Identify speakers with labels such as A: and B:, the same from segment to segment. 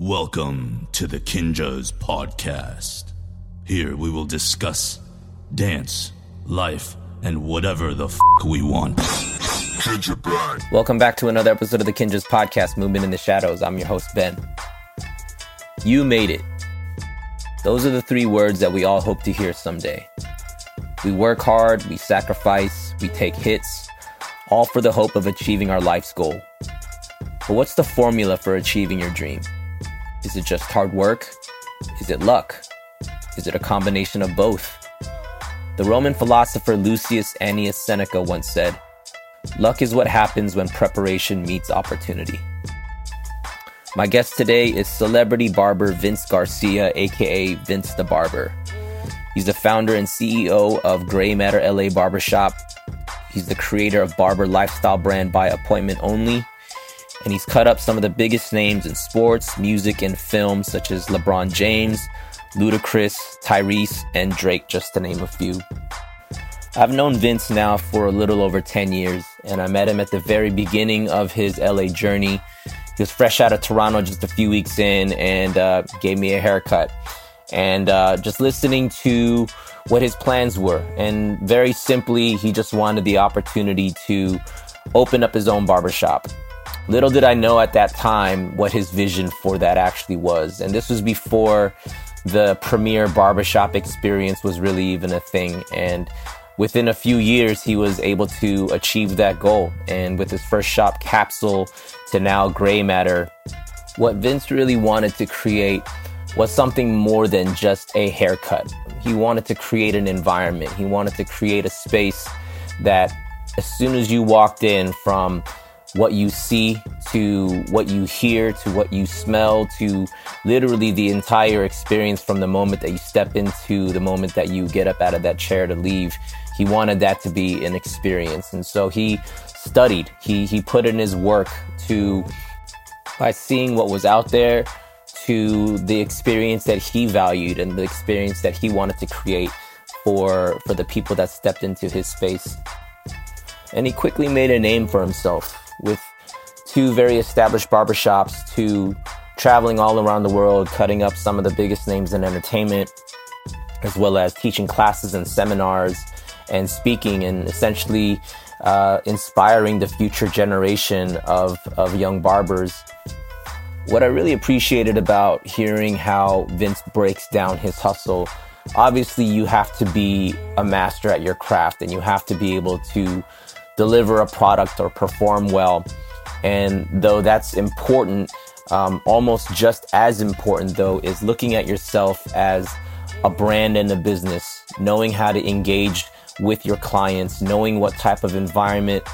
A: Welcome to the Kinjas Podcast. Here we will discuss dance, life, and whatever the f we want.
B: Welcome back to another episode of the Kinjas Podcast, Movement in the Shadows. I'm your host, Ben. You made it. Those are the three words that we all hope to hear someday. We work hard, we sacrifice, we take hits, all for the hope of achieving our life's goal. But what's the formula for achieving your dream? Is it just hard work? Is it luck? Is it a combination of both? The Roman philosopher Lucius Annaeus Seneca once said, Luck is what happens when preparation meets opportunity. My guest today is celebrity barber Vince Garcia, aka Vince the Barber. He's the founder and CEO of Gray Matter LA Barbershop. He's the creator of barber lifestyle brand by appointment only and he's cut up some of the biggest names in sports, music, and film, such as LeBron James, Ludacris, Tyrese, and Drake, just to name a few. I've known Vince now for a little over 10 years, and I met him at the very beginning of his LA journey. He was fresh out of Toronto just a few weeks in and uh, gave me a haircut. And uh, just listening to what his plans were. And very simply, he just wanted the opportunity to open up his own barbershop. Little did I know at that time what his vision for that actually was. And this was before the premier barbershop experience was really even a thing. And within a few years, he was able to achieve that goal. And with his first shop, Capsule, to now Gray Matter, what Vince really wanted to create was something more than just a haircut. He wanted to create an environment, he wanted to create a space that as soon as you walked in from what you see to what you hear to what you smell to literally the entire experience from the moment that you step into the moment that you get up out of that chair to leave. He wanted that to be an experience. And so he studied, he, he put in his work to, by seeing what was out there, to the experience that he valued and the experience that he wanted to create for, for the people that stepped into his space. And he quickly made a name for himself with two very established barbershops to traveling all around the world, cutting up some of the biggest names in entertainment, as well as teaching classes and seminars and speaking and essentially uh, inspiring the future generation of, of young barbers. What I really appreciated about hearing how Vince breaks down his hustle, obviously, you have to be a master at your craft and you have to be able to deliver a product or perform well. And though that's important, um, almost just as important though is looking at yourself as a brand and a business, knowing how to engage with your clients, knowing what type of environment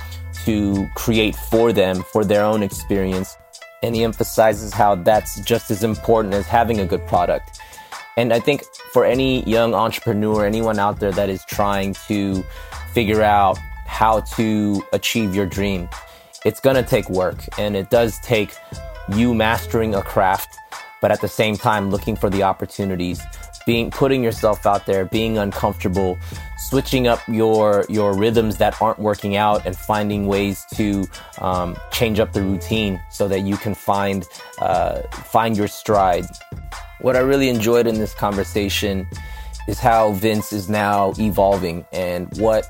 B: to create for them for their own experience. And he emphasizes how that's just as important as having a good product. And I think for any young entrepreneur, anyone out there that is trying to figure out how to achieve your dream. It's to take work and it does take you mastering a craft, but at the same time looking for the opportunities, being putting yourself out there, being uncomfortable, switching up your your rhythms that aren't working out, and finding ways to um, change up the routine so that you can find uh, find your stride. What I really enjoyed in this conversation is how Vince is now evolving and what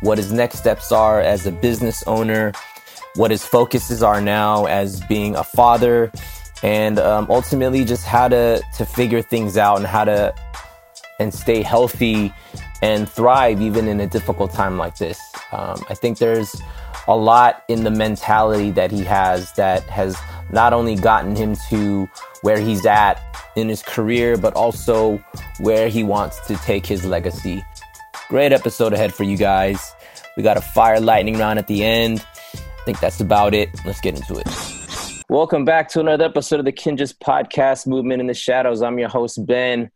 B: what his next steps are as a business owner, what his focuses are now as being a father, and um, ultimately just how to to figure things out and how to and stay healthy and thrive even in a difficult time like this. Um, I think there's a lot in the mentality that he has that has not only gotten him to where he's at in his career, but also where he wants to take his legacy. Great episode ahead for you guys. We got a fire lightning round at the end. I think that's about it. Let's get into it. Welcome back to another episode of the Kinjas Podcast Movement in the Shadows. I'm your host, Ben,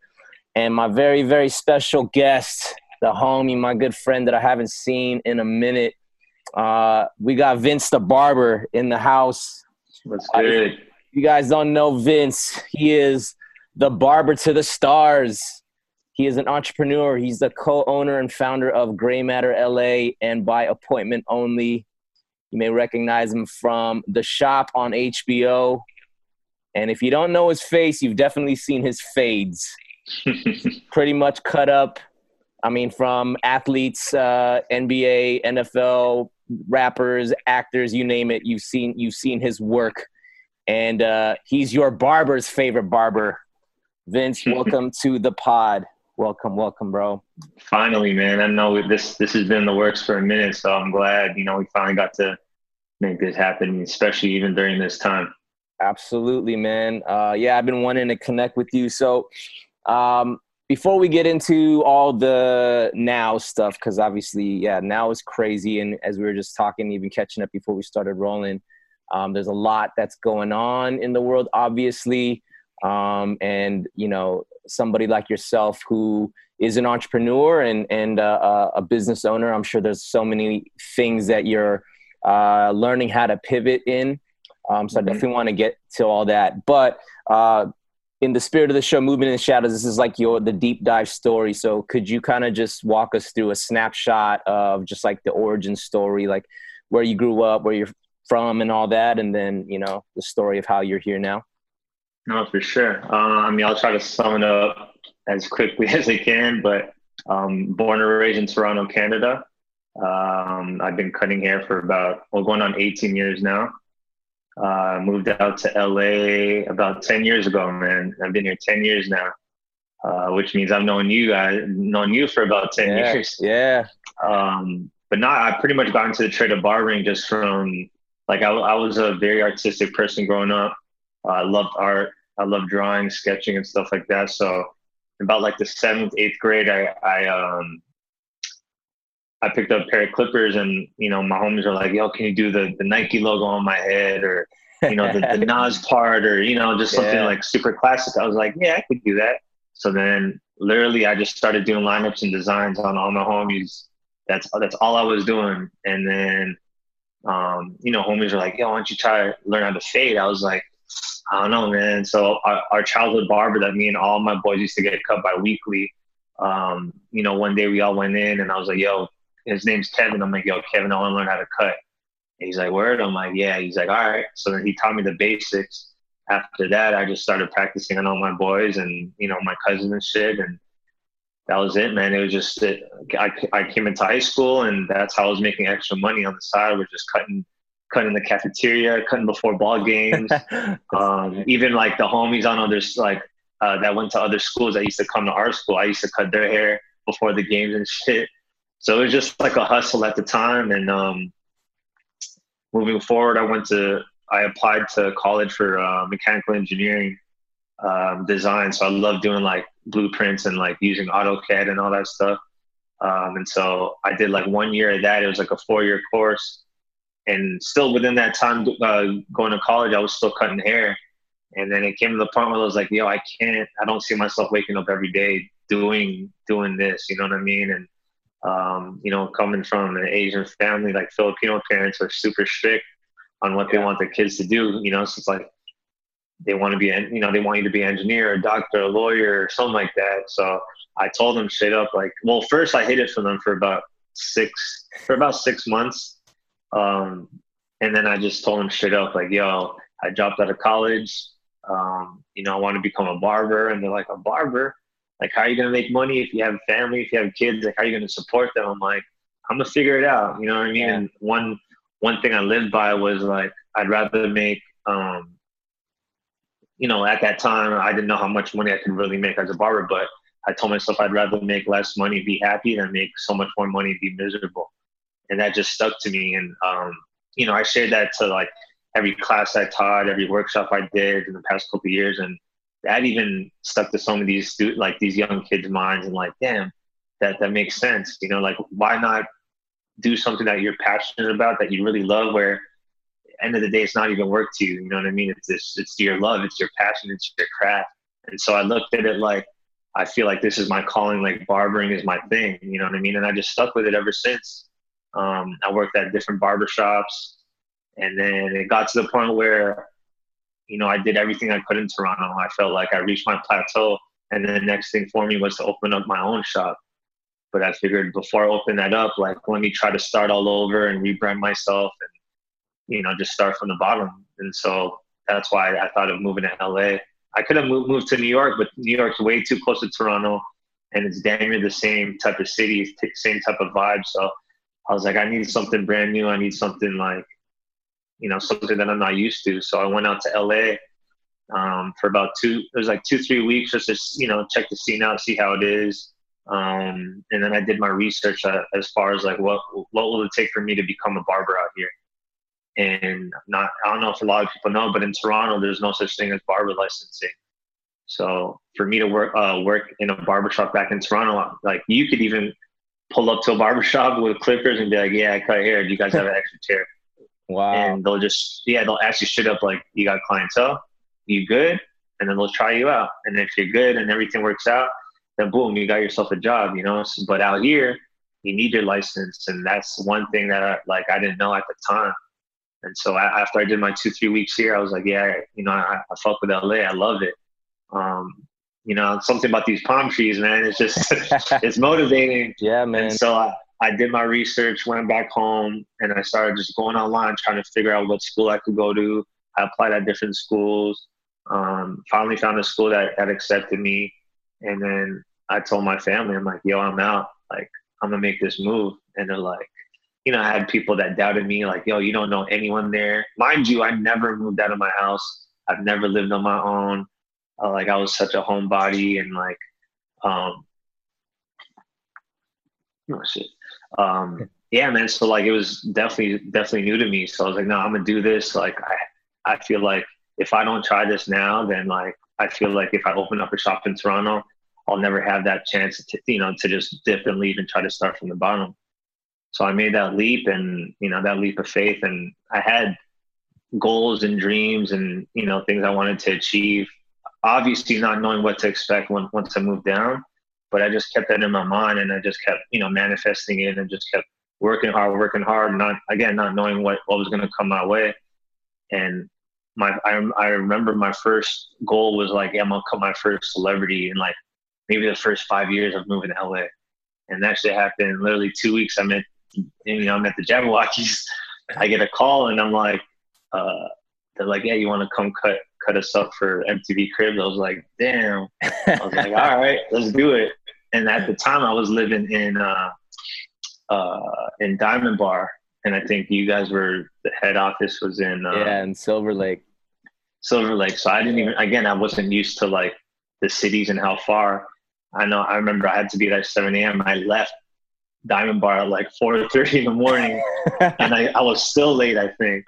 B: and my very, very special guest, the homie, my good friend that I haven't seen in a minute. Uh, we got Vince the Barber in the house.
C: What's good? Uh,
B: you guys don't know Vince. He is the barber to the stars. He is an entrepreneur. He's the co-owner and founder of Gray Matter LA and by appointment only. You may recognize him from The Shop on HBO. And if you don't know his face, you've definitely seen his fades. Pretty much cut up. I mean, from athletes, uh, NBA, NFL, rappers, actors, you name it. You've seen you've seen his work, and uh, he's your barber's favorite barber. Vince, welcome to the pod. Welcome, welcome, bro.
C: Finally, man. I know this this has been in the works for a minute, so I'm glad you know we finally got to make this happen, especially even during this time.
B: Absolutely, man. Uh, yeah, I've been wanting to connect with you. So, um, before we get into all the now stuff, because obviously, yeah, now is crazy. And as we were just talking, even catching up before we started rolling, um, there's a lot that's going on in the world, obviously. Um, and, you know, somebody like yourself who is an entrepreneur and, and uh, a business owner, I'm sure there's so many things that you're uh, learning how to pivot in. Um, so mm-hmm. I definitely want to get to all that. But uh, in the spirit of the show, Movement in the Shadows, this is like your the deep dive story. So could you kind of just walk us through a snapshot of just like the origin story, like where you grew up, where you're from, and all that, and then you know the story of how you're here now.
C: No, for sure. Uh, I mean, I'll try to sum it up as quickly as I can. But um, born and raised in Toronto, Canada. Um, I've been cutting hair for about well, going on 18 years now. Uh, moved out to LA about 10 years ago, man. I've been here 10 years now, uh, which means I've known you guys, known you for about 10
B: yeah,
C: years.
B: Yeah.
C: Um, but now I pretty much got into the trade of barbering just from like I, I was a very artistic person growing up. Uh, I loved art. I love drawing, sketching, and stuff like that. So about like the seventh, eighth grade, I, I um, I picked up a pair of clippers and, you know, my homies are like, yo, can you do the, the Nike logo on my head or, you know, the, the Nas part or, you know, just something yeah. like super classic. I was like, yeah, I could do that. So then literally I just started doing lineups and designs on all my homies. That's, that's all I was doing. And then, um, you know, homies are like, yo, why don't you try to learn how to fade? I was like, I don't know, man. So our, our childhood barber that me and all my boys used to get cut by weekly. Um, you know, one day we all went in and I was like, yo, his name's Kevin. I'm like, yo, Kevin, I want to learn how to cut. And he's like, word? I'm like, yeah. He's like, all right. So then he taught me the basics. After that, I just started practicing on all my boys and, you know, my cousins and shit. And that was it, man. It was just, it, I, I came into high school and that's how I was making extra money on the side. We're just cutting, cutting in the cafeteria, cutting before ball games. um, even like the homies on others, like, uh, that went to other schools that used to come to our school. I used to cut their hair before the games and shit. So it was just like a hustle at the time. And um, moving forward, I went to, I applied to college for uh, mechanical engineering um, design. So I love doing like blueprints and like using AutoCAD and all that stuff. Um, and so I did like one year of that. It was like a four year course. And still within that time uh, going to college, I was still cutting hair. And then it came to the point where I was like, yo, I can't, I don't see myself waking up every day doing, doing this, you know what I mean? And um, you know, coming from an Asian family, like Filipino parents are super strict on what yeah. they want their kids to do. You know, so it's like they want to be, you know, they want you to be an engineer, a doctor, a lawyer, or something like that. So I told them straight up, like, well, first I hid it from them for about six, for about six months. Um, and then I just told him straight up, like, yo, I dropped out of college. Um, you know, I want to become a barber. And they're like, a barber? Like, how are you going to make money if you have family, if you have kids? Like, how are you going to support them? I'm like, I'm gonna figure it out. You know what I mean? Yeah. And one one thing I lived by was like, I'd rather make, um, you know, at that time I didn't know how much money I could really make as a barber, but I told myself I'd rather make less money, be happy, than make so much more money, be miserable. And that just stuck to me. And um, you know, I shared that to like every class I taught, every workshop I did in the past couple years, and that even stuck to some of these stu- like these young kids' minds and like, damn, that that makes sense. You know, like why not do something that you're passionate about that you really love where end of the day it's not even work to you. You know what I mean? It's it's, it's your love, it's your passion, it's your craft. And so I looked at it like I feel like this is my calling, like barbering is my thing, you know what I mean? And I just stuck with it ever since. Um, I worked at different barbershops and then it got to the point where you know, I did everything I could in Toronto. I felt like I reached my plateau. And then the next thing for me was to open up my own shop. But I figured before I open that up, like, let me try to start all over and rebrand myself and, you know, just start from the bottom. And so that's why I thought of moving to LA. I could have moved, moved to New York, but New York's way too close to Toronto, and it's damn near the same type of city, same type of vibe. So I was like, I need something brand new. I need something like, you know, something that I'm not used to. So I went out to LA um, for about two. It was like two, three weeks just to you know check the scene out, see how it is. Um, and then I did my research as far as like what what will it take for me to become a barber out here. And not I don't know if a lot of people know, but in Toronto there's no such thing as barber licensing. So for me to work uh, work in a barbershop back in Toronto, like you could even pull up to a barbershop with clippers and be like, "Yeah, I cut hair. Do you guys have an extra chair?"
B: Wow.
C: And they'll just yeah, they'll ask you straight up like, "You got clientele? You good?" And then they'll try you out. And if you're good and everything works out, then boom, you got yourself a job. You know. But out here, you need your license, and that's one thing that I, like I didn't know at the time. And so I, after I did my two three weeks here, I was like, yeah, you know, I, I fuck with LA. I love it. Um, you know, something about these palm trees, man. It's just it's motivating.
B: Yeah, man.
C: And so I, I did my research, went back home, and I started just going online trying to figure out what school I could go to. I applied at different schools. Um, finally found a school that, that accepted me. And then I told my family, I'm like, yo, I'm out. Like, I'm gonna make this move. And they're like, you know, I had people that doubted me, like, yo, you don't know anyone there. Mind you, I never moved out of my house. I've never lived on my own. Uh, like I was such a homebody and like, um, oh shit. Um, yeah, man. So like, it was definitely, definitely new to me. So I was like, no, I'm gonna do this. Like, I, I feel like if I don't try this now, then like, I feel like if I open up a shop in Toronto, I'll never have that chance to, you know, to just dip and leave and try to start from the bottom. So I made that leap and, you know, that leap of faith. And I had goals and dreams and, you know, things I wanted to achieve obviously not knowing what to expect when, once I moved down, but I just kept that in my mind and I just kept, you know, manifesting it and just kept working hard, working hard, not again, not knowing what, what was going to come my way. And my, I, I remember my first goal was like, yeah, I'm going to become my first celebrity in like maybe the first five years of moving to LA. And that actually happened literally two weeks. I'm at, you know, I'm at the Jabbawockeez. I get a call and I'm like, uh, they're like, yeah, you want to come cut cut us up for MTV Cribs. I was like, damn. I was like, all right, let's do it. And at the time, I was living in uh, uh, in Diamond Bar, and I think you guys were the head office was in uh,
B: yeah, in Silver Lake.
C: Silver Lake. So I didn't even again, I wasn't used to like the cities and how far. I know. I remember I had to be there at 7 a.m. I left Diamond Bar at like 4:30 in the morning, and I, I was still late. I think.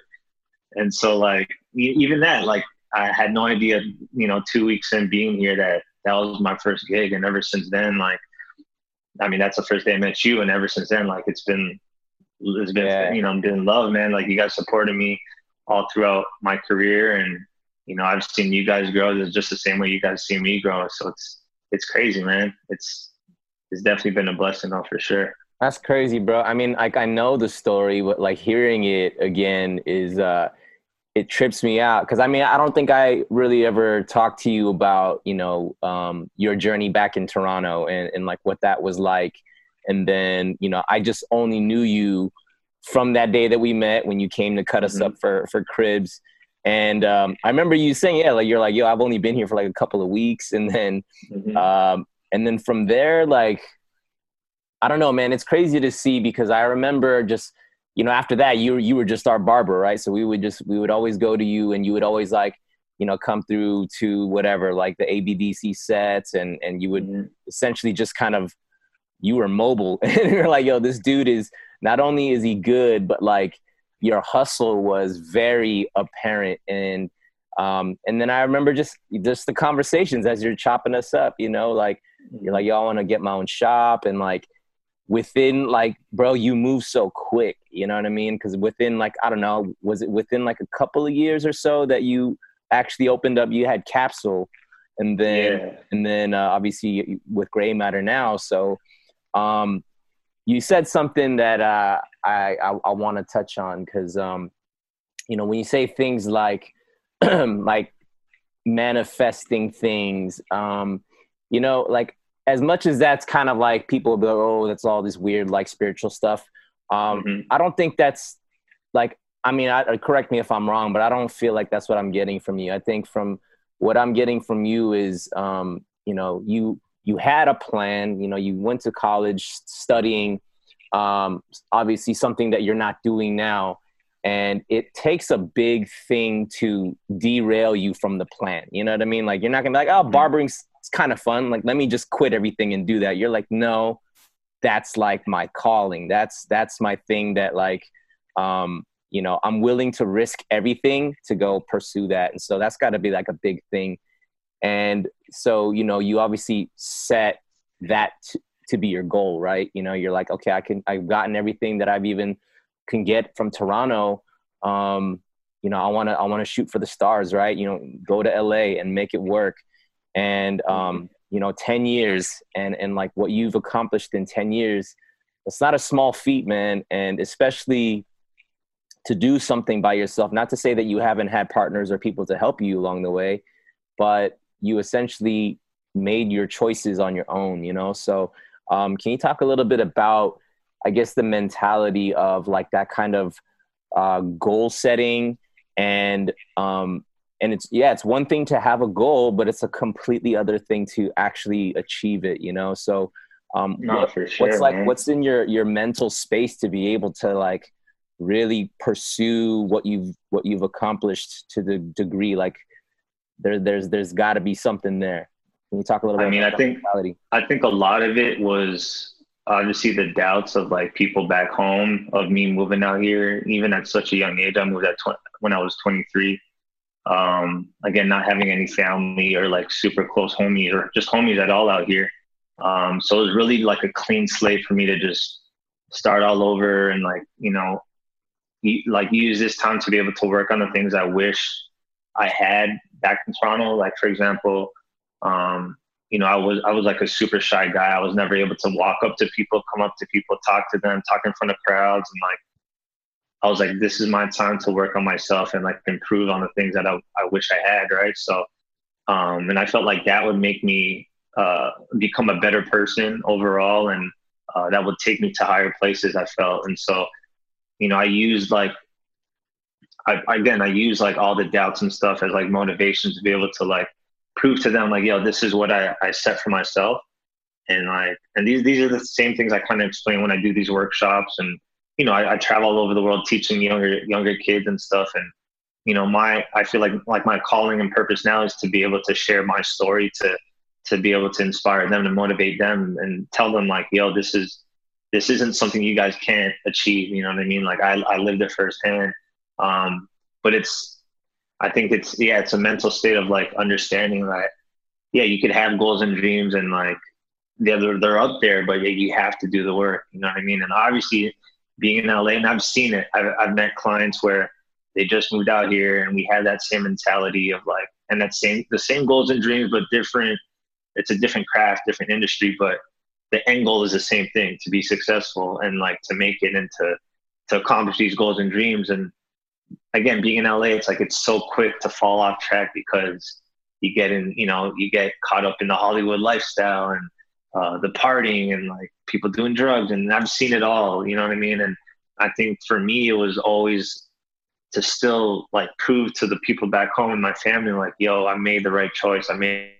C: And so like even that, like I had no idea, you know, two weeks in being here that that was my first gig. And ever since then, like, I mean, that's the first day I met you. And ever since then, like, it's been, it's been, yeah. you know, I'm been love, man. Like, you guys supported me all throughout my career. And, you know, I've seen you guys grow it's just the same way you guys see me grow. So it's, it's crazy, man. It's, it's definitely been a blessing, though, for sure.
B: That's crazy, bro. I mean, like, I know the story, but like hearing it again is, uh, it trips me out because I mean I don't think I really ever talked to you about you know um, your journey back in Toronto and, and like what that was like, and then you know I just only knew you from that day that we met when you came to cut us mm-hmm. up for for cribs, and um, I remember you saying yeah like you're like yo I've only been here for like a couple of weeks, and then mm-hmm. um, and then from there like I don't know man it's crazy to see because I remember just you know, after that, you you were just our barber, right? So we would just we would always go to you, and you would always like, you know, come through to whatever, like the ABDC sets, and and you would mm-hmm. essentially just kind of, you were mobile, and you're like, yo, this dude is not only is he good, but like your hustle was very apparent, and um, and then I remember just just the conversations as you're chopping us up, you know, like you're like, y'all want to get my own shop, and like within like bro you move so quick you know what i mean because within like i don't know was it within like a couple of years or so that you actually opened up you had capsule and then yeah. and then uh, obviously with gray matter now so um you said something that uh i i, I want to touch on because um you know when you say things like like manifesting things um you know like as much as that's kind of like people be like, oh, that's all this weird like spiritual stuff. Um, mm-hmm. I don't think that's like I mean, I, correct me if I'm wrong, but I don't feel like that's what I'm getting from you. I think from what I'm getting from you is, um, you know, you you had a plan. You know, you went to college studying, um, obviously something that you're not doing now, and it takes a big thing to derail you from the plan. You know what I mean? Like you're not gonna be like, oh, mm-hmm. Barbering's kind of fun. Like let me just quit everything and do that. You're like, no, that's like my calling. That's that's my thing. That like, um, you know, I'm willing to risk everything to go pursue that. And so that's got to be like a big thing. And so you know, you obviously set that t- to be your goal, right? You know, you're like, okay, I can. I've gotten everything that I've even can get from Toronto, um, you know, I want to I want to shoot for the stars, right? You know, go to LA and make it work. And um, you know, 10 years and and like what you've accomplished in 10 years, it's not a small feat, man, and especially to do something by yourself, not to say that you haven't had partners or people to help you along the way, but you essentially made your choices on your own, you know? So, um, can you talk a little bit about I guess the mentality of like that kind of uh, goal setting and um, and it's yeah it's one thing to have a goal but it's a completely other thing to actually achieve it you know so um, what, sure, what's like man. what's in your your mental space to be able to like really pursue what you've what you've accomplished to the degree like there there's there's got to be something there can you talk a little bit
C: i mean i think mentality? i think a lot of it was obviously the doubts of like people back home of me moving out here, even at such a young age. I moved at tw- when I was 23. Um, again, not having any family or like super close homies or just homies at all out here. Um, so it was really like a clean slate for me to just start all over and like, you know, like use this time to be able to work on the things I wish I had back in Toronto. Like for example, um, you know, I was I was like a super shy guy. I was never able to walk up to people, come up to people, talk to them, talk in front of crowds, and like I was like, this is my time to work on myself and like improve on the things that I, I wish I had, right? So, um, and I felt like that would make me uh, become a better person overall, and uh, that would take me to higher places. I felt, and so, you know, I used like, I, again, I use like all the doubts and stuff as like motivation to be able to like prove to them like, yo, this is what I, I set for myself. And like, and these, these are the same things I kind of explain when I do these workshops and, you know, I, I travel all over the world teaching younger, younger kids and stuff. And, you know, my, I feel like, like my calling and purpose now is to be able to share my story to, to be able to inspire them to motivate them and tell them like, yo, this is, this isn't something you guys can't achieve. You know what I mean? Like I, I lived it firsthand. Um, but it's, I think it's yeah, it's a mental state of like understanding that yeah, you could have goals and dreams and like they're they're up there, but you have to do the work. You know what I mean? And obviously, being in LA, and I've seen it. I've, I've met clients where they just moved out here, and we had that same mentality of like, and that same the same goals and dreams, but different. It's a different craft, different industry, but the end goal is the same thing: to be successful and like to make it and to to accomplish these goals and dreams. And again, being in LA, it's like it's so quick to fall off track because you get in, you know, you get caught up in the Hollywood lifestyle and uh, the partying and like people doing drugs, and I've seen it all. You know what I mean? And I think for me, it was always to still like prove to the people back home and my family, like, yo, I made the right choice. I made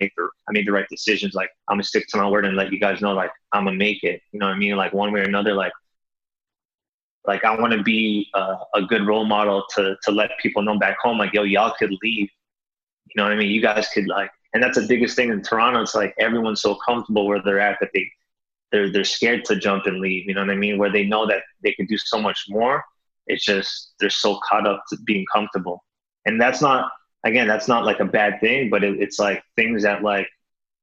C: the, I made the right decisions. Like I'm gonna stick to my word and let you guys know, like I'm gonna make it. You know what I mean? Like one way or another, like like I want to be a, a, good role model to to let people know back home, like yo, y'all could leave. You know what I mean? You guys could like, and that's the biggest thing in Toronto. It's like everyone's so comfortable where they're at that they they're they're scared to jump and leave. You know what I mean? Where they know that they could do so much more. It's just they're so caught up to being comfortable, and that's not again that's not like a bad thing, but it, it's like things that like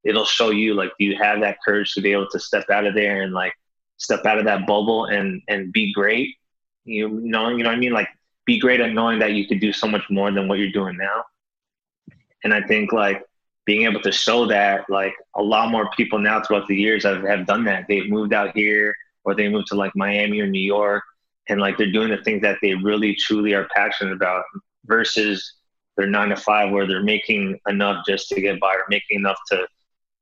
C: it'll show you like do you have that courage to be able to step out of there and like step out of that bubble and and be great. You know, you know what I mean? Like be great at knowing that you could do so much more than what you're doing now. And I think like being able to show that like a lot more people now throughout the years have, have done that. They've moved out here or they moved to like Miami or New York and like they're doing the things that they really truly are passionate about versus their nine to five where they're making enough just to get by or making enough to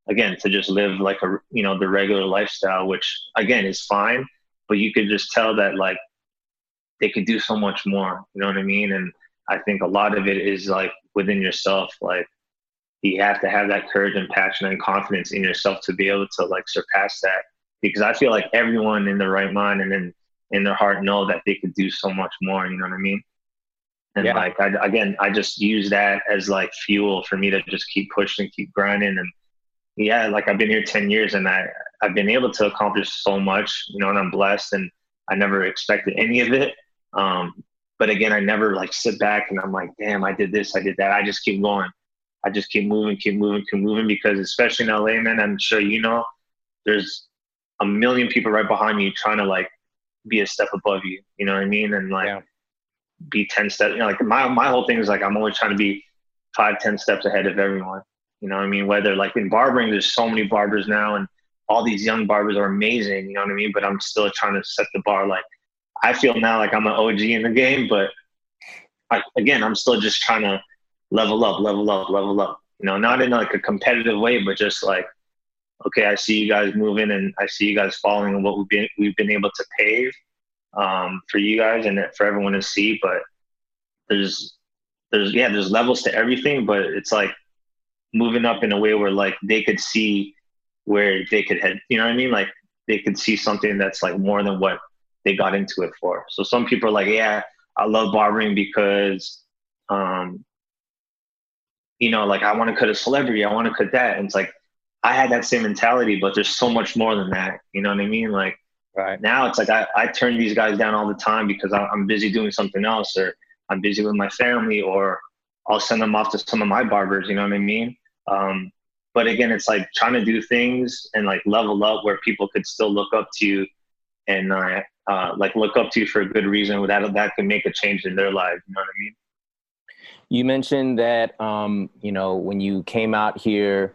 C: again to just live like a you know the regular lifestyle which again is fine but you could just tell that like they could do so much more. You know what I mean? And I think a lot of it is like within yourself. Like you have to have that courage and passion and confidence in yourself to be able to like surpass that. Because I feel like everyone in the right mind and in in their heart know that they could do so much more. You know what I mean? And yeah. like I, again, I just use that as like fuel for me to just keep pushing, keep grinding, and yeah, like I've been here ten years and I I've been able to accomplish so much, you know, and I'm blessed and I never expected any of it. Um, but again, I never like sit back and I'm like, damn, I did this, I did that. I just keep going. I just keep moving, keep moving, keep moving because especially in LA, man, I'm sure you know, there's a million people right behind you trying to like be a step above you. You know what I mean? And like yeah. be ten steps. You know, like my my whole thing is like I'm always trying to be five, ten steps ahead of everyone. You know what I mean? Whether like in barbering, there's so many barbers now, and all these young barbers are amazing. You know what I mean? But I'm still trying to set the bar like I feel now like I'm an OG in the game, but I, again, I'm still just trying to level up, level up, level up. You know, not in like a competitive way, but just like, okay, I see you guys moving, and I see you guys following what we've been we've been able to pave um, for you guys and for everyone to see. But there's there's yeah, there's levels to everything, but it's like moving up in a way where like they could see where they could head. You know what I mean? Like they could see something that's like more than what they got into it for. So some people are like, yeah, I love barbering because, um, you know, like I want to cut a celebrity, I want to cut that. And it's like, I had that same mentality, but there's so much more than that. You know what I mean? Like right now it's like I, I turn these guys down all the time because I'm busy doing something else or I'm busy with my family or I'll send them off to some of my barbers. You know what I mean? Um, but again, it's like trying to do things and like level up where people could still look up to you and uh, uh, like look up to you for a good reason that that can make a change in their lives you know what i mean
B: you mentioned that um, you know when you came out here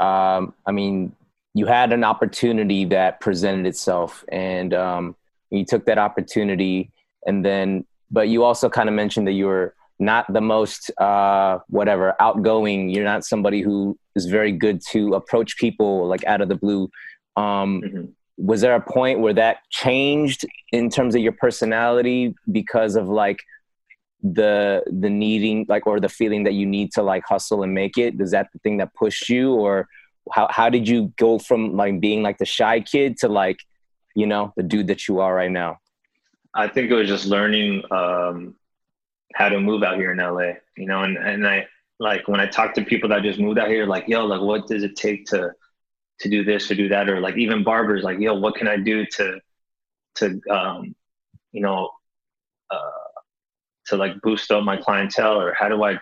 B: um, i mean you had an opportunity that presented itself and um, you took that opportunity and then but you also kind of mentioned that you were not the most uh, whatever outgoing. You're not somebody who is very good to approach people like out of the blue. Um, mm-hmm. was there a point where that changed in terms of your personality because of like the the needing like or the feeling that you need to like hustle and make it is that the thing that pushed you? Or how how did you go from like being like the shy kid to like you know the dude that you are right now?
C: I think it was just learning um how to move out here in la you know and and i like when i talk to people that just moved out here like yo like what does it take to to do this or do that, or like even barbers, like, yo, what can I do to, to, um, you know, uh, to like boost up my clientele, or how do I,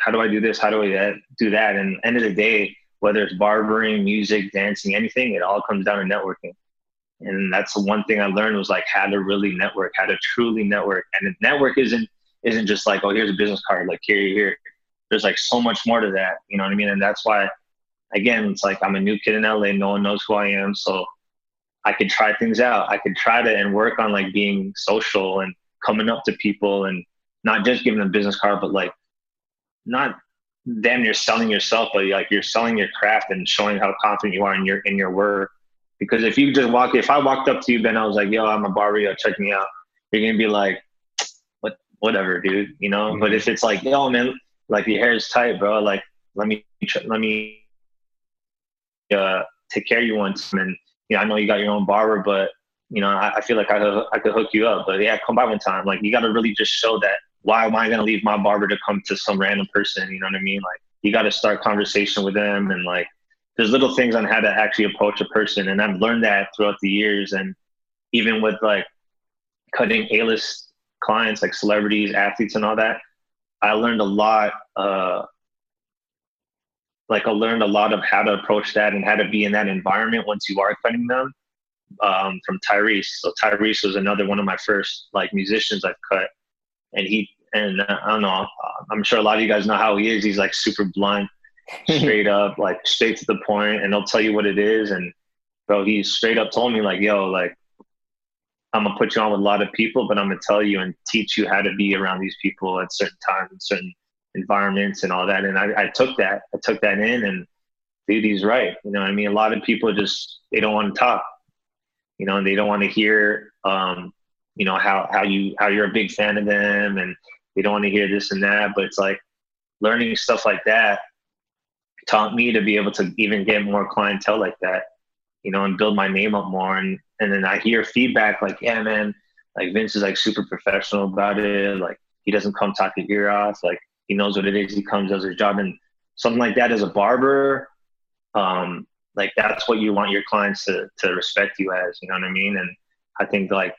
C: how do I do this? How do I uh, do that? And end of the day, whether it's barbering, music, dancing, anything, it all comes down to networking. And that's the one thing I learned was like how to really network, how to truly network. And the network isn't isn't just like, oh, here's a business card, like here, here. There's like so much more to that. You know what I mean? And that's why again, it's like I'm a new kid in LA. No one knows who I am. So I could try things out. I could try to and work on like being social and coming up to people and not just giving them a business card, but like not damn you're selling yourself, but like you're selling your craft and showing how confident you are in your in your work. Because if you just walk, if I walked up to you, Ben, I was like, "Yo, I'm a barber. Yo, check me out." You're gonna be like, "What? Whatever, dude." You know. Mm-hmm. But if it's like, "Yo, man, like your hair is tight, bro. Like, let me let me uh, take care of you once. And you know, I know you got your own barber, but you know, I, I feel like I could, I could hook you up. But yeah, come by one time. Like you got to really just show that. Why am I going to leave my barber to come to some random person? You know what I mean? Like you got to start conversation with them, and like there's little things on how to actually approach a person, and I've learned that throughout the years. And even with like cutting A-list clients, like celebrities, athletes, and all that, I learned a lot uh, like I learned a lot of how to approach that and how to be in that environment once you are cutting them um, from Tyrese. So Tyrese was another one of my first like musicians I've cut, and he and uh, I don't know. Uh, I'm sure a lot of you guys know how he is. He's like super blunt, straight up, like straight to the point, and he'll tell you what it is. And bro, he straight up told me like, "Yo, like." I'm gonna put you on with a lot of people, but I'm gonna tell you and teach you how to be around these people at certain times and certain environments and all that. And I, I took that, I took that in and dude, he's right. You know, I mean, a lot of people just, they don't want to talk, you know, and they don't want to hear, um, you know how how you how you're a big fan of them and they don't want to hear this and that but it's like learning stuff like that taught me to be able to even get more clientele like that you know and build my name up more. And and then i hear feedback like yeah man like vince is like super professional about it. Like he doesn't come talk your ear off. Like he knows what it is. He comes does his job. And something like that as a barber um like that's what you want your clients to to respect you as you know what i mean? And i think like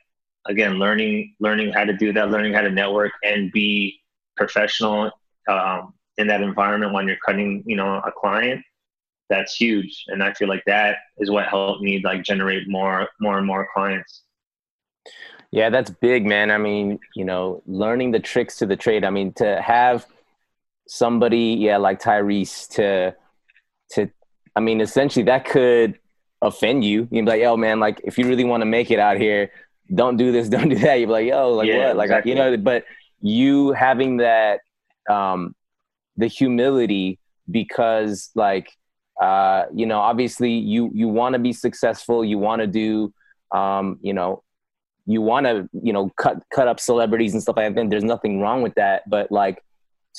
C: again learning learning how to do that learning how to network and be professional um, in that environment when you're cutting you know a client that's huge. And i feel like that is what helped me like generate more more and more clients.
B: Yeah that's big man. I mean you know learning the tricks to the trade. I mean to have somebody yeah like tyrese to to i mean essentially that could offend you. You'd be like oh man like if you really want to make it out here don't do this, don't do that. You're like, yo, like yeah, what? Like, exactly. you know, but you having that, um, the humility because like, uh, you know, obviously you, you want to be successful. You want to do, um, you know, you want to, you know, cut, cut up celebrities and stuff like that. There's nothing wrong with that. But like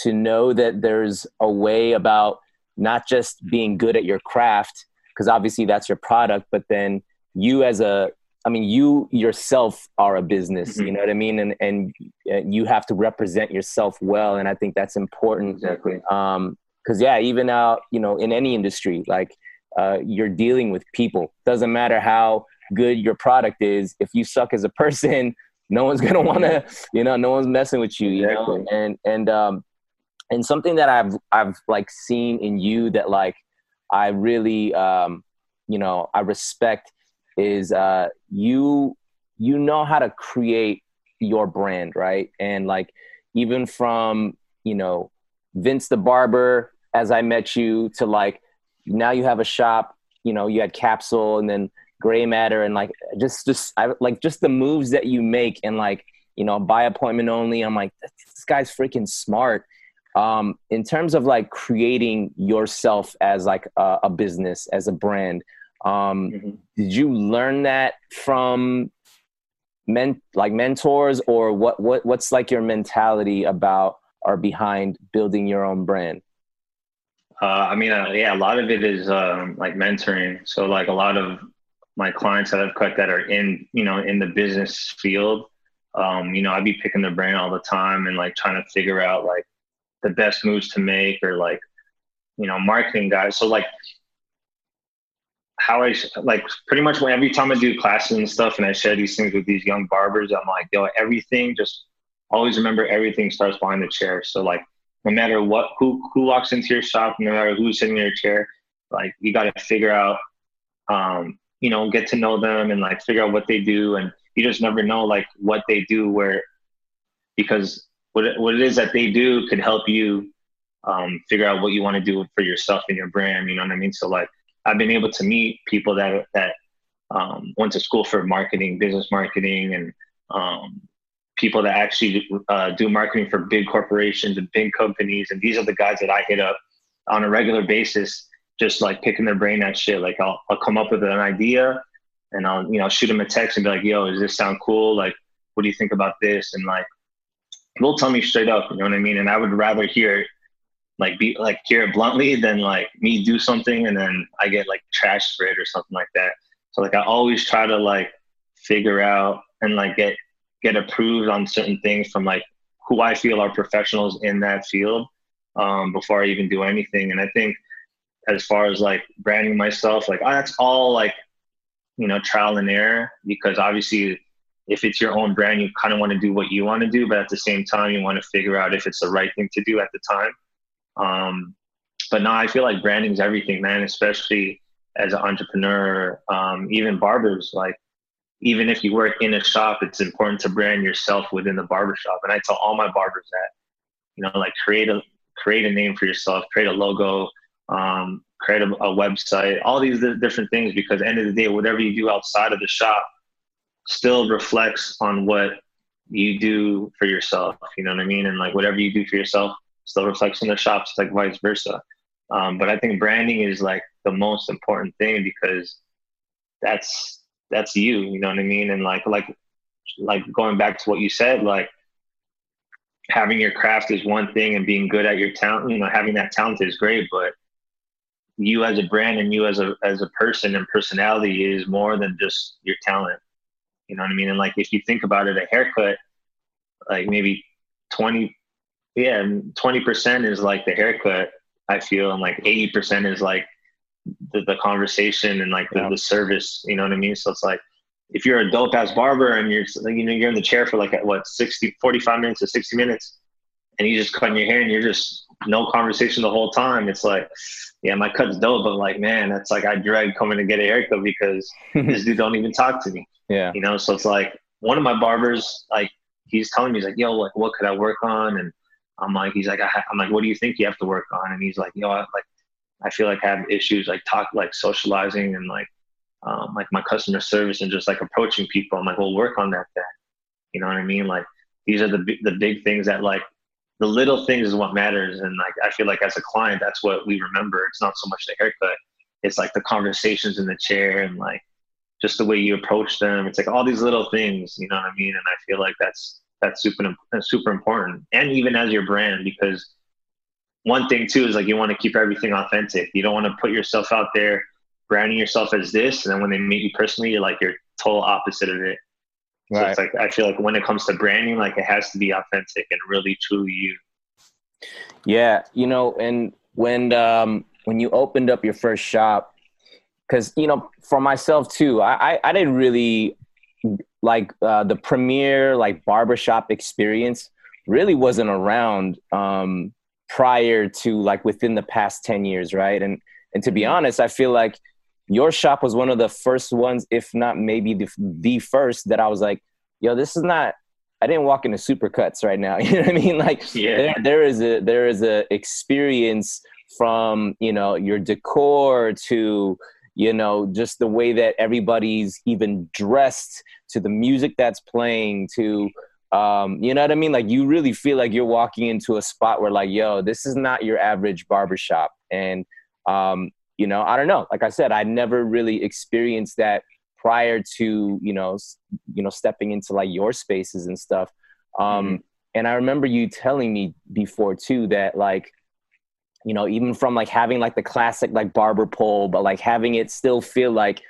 B: to know that there's a way about not just being good at your craft, because obviously that's your product, but then you as a I mean, you yourself are a business, mm-hmm. you know what I mean? And, and you have to represent yourself well. And I think that's important.
C: Exactly.
B: Um, cause yeah, even out, you know, in any industry, like, uh, you're dealing with people. Doesn't matter how good your product is. If you suck as a person, no one's gonna want to, you know, no one's messing with you, you exactly. know? And, and, um, and something that I've, I've like seen in you that like, I really, um, you know, I respect is uh, you you know how to create your brand, right? And like even from you know Vince the barber as I met you to like now you have a shop. You know you had Capsule and then Gray Matter and like just just I, like just the moves that you make and like you know by appointment only. I'm like this guy's freaking smart. Um, in terms of like creating yourself as like a, a business as a brand um, mm-hmm. Did you learn that from men like mentors, or what? What what's like your mentality about or behind building your own brand?
C: Uh, I mean, uh, yeah, a lot of it is um, like mentoring. So like a lot of my clients that I've cut that are in you know in the business field. Um, you know, I'd be picking their brain all the time and like trying to figure out like the best moves to make or like you know marketing guys. So like how I like pretty much every time I do classes and stuff and I share these things with these young barbers, I'm like, yo, everything just always remember everything starts behind the chair. So like no matter what who who walks into your shop, no matter who's sitting in your chair, like you gotta figure out um, you know, get to know them and like figure out what they do and you just never know like what they do where because what what it is that they do could help you um, figure out what you want to do for yourself and your brand. You know what I mean? So like I've been able to meet people that that um, went to school for marketing, business marketing, and um, people that actually uh, do marketing for big corporations and big companies. And these are the guys that I hit up on a regular basis, just like picking their brain at shit. Like I'll, I'll come up with an idea and I'll, you know, shoot them a text and be like, yo, does this sound cool? Like, what do you think about this? And like, they'll tell me straight up, you know what I mean? And I would rather hear like be like hear it bluntly than like me do something and then I get like trash for it or something like that. So like I always try to like figure out and like get get approved on certain things from like who I feel are professionals in that field um, before I even do anything. And I think as far as like branding myself, like oh, that's all like you know trial and error because obviously if it's your own brand, you kind of want to do what you want to do, but at the same time, you want to figure out if it's the right thing to do at the time. Um, but now I feel like branding is everything, man, especially as an entrepreneur, um, even barbers, like even if you work in a shop, it's important to brand yourself within the barbershop. And I tell all my barbers that, you know, like create a, create a name for yourself, create a logo, um, create a, a, website, all these different things, because end of the day, whatever you do outside of the shop still reflects on what you do for yourself. You know what I mean? And like whatever you do for yourself still reflects in the shops, like vice versa. Um, but I think branding is like the most important thing because that's that's you. You know what I mean? And like like like going back to what you said, like having your craft is one thing and being good at your talent, you know, having that talent is great, but you as a brand and you as a as a person and personality is more than just your talent. You know what I mean? And like if you think about it, a haircut, like maybe twenty, yeah, twenty percent is like the haircut. I feel, and like eighty percent is like the, the conversation and like the, yeah. the service. You know what I mean? So it's like if you're a dope ass barber and you're you know you're in the chair for like what 60 45 minutes to 60 minutes and you just cutting your hair and you're just no conversation the whole time it's like yeah my cut's dope but like man that's like i dread coming to get a haircut because this dude don't even talk to me
B: yeah
C: you know so it's like one of my barbers like he's telling me he's like yo like what could i work on and i'm like he's like I am like what do you think you have to work on and he's like yo I, like i feel like i have issues like talk like socializing and like um, like my customer service and just like approaching people. I'm like, we'll work on that then. You know what I mean? Like these are the the big things that like the little things is what matters. And like I feel like as a client, that's what we remember. It's not so much the haircut. It's like the conversations in the chair and like just the way you approach them. It's like all these little things. You know what I mean? And I feel like that's that's super super important. And even as your brand, because one thing too is like you want to keep everything authentic. You don't want to put yourself out there branding yourself as this, and then when they meet you personally, you're like you're total opposite of it. So right. it's like I feel like when it comes to branding, like it has to be authentic and really truly you.
B: Yeah, you know, and when um when you opened up your first shop, because you know, for myself too, I I, I didn't really like uh, the premier like barbershop experience really wasn't around um prior to like within the past 10 years right and and to be mm-hmm. honest i feel like your shop was one of the first ones, if not maybe the, the first, that I was like, yo, this is not. I didn't walk into supercuts right now. You know what I mean? Like yeah. there, there is a there is a experience from you know your decor to you know just the way that everybody's even dressed to the music that's playing to um, you know what I mean? Like you really feel like you're walking into a spot where like, yo, this is not your average barbershop. And um, you know i don't know like i said i never really experienced that prior to you know you know stepping into like your spaces and stuff um mm-hmm. and i remember you telling me before too that like you know even from like having like the classic like barber pole but like having it still feel like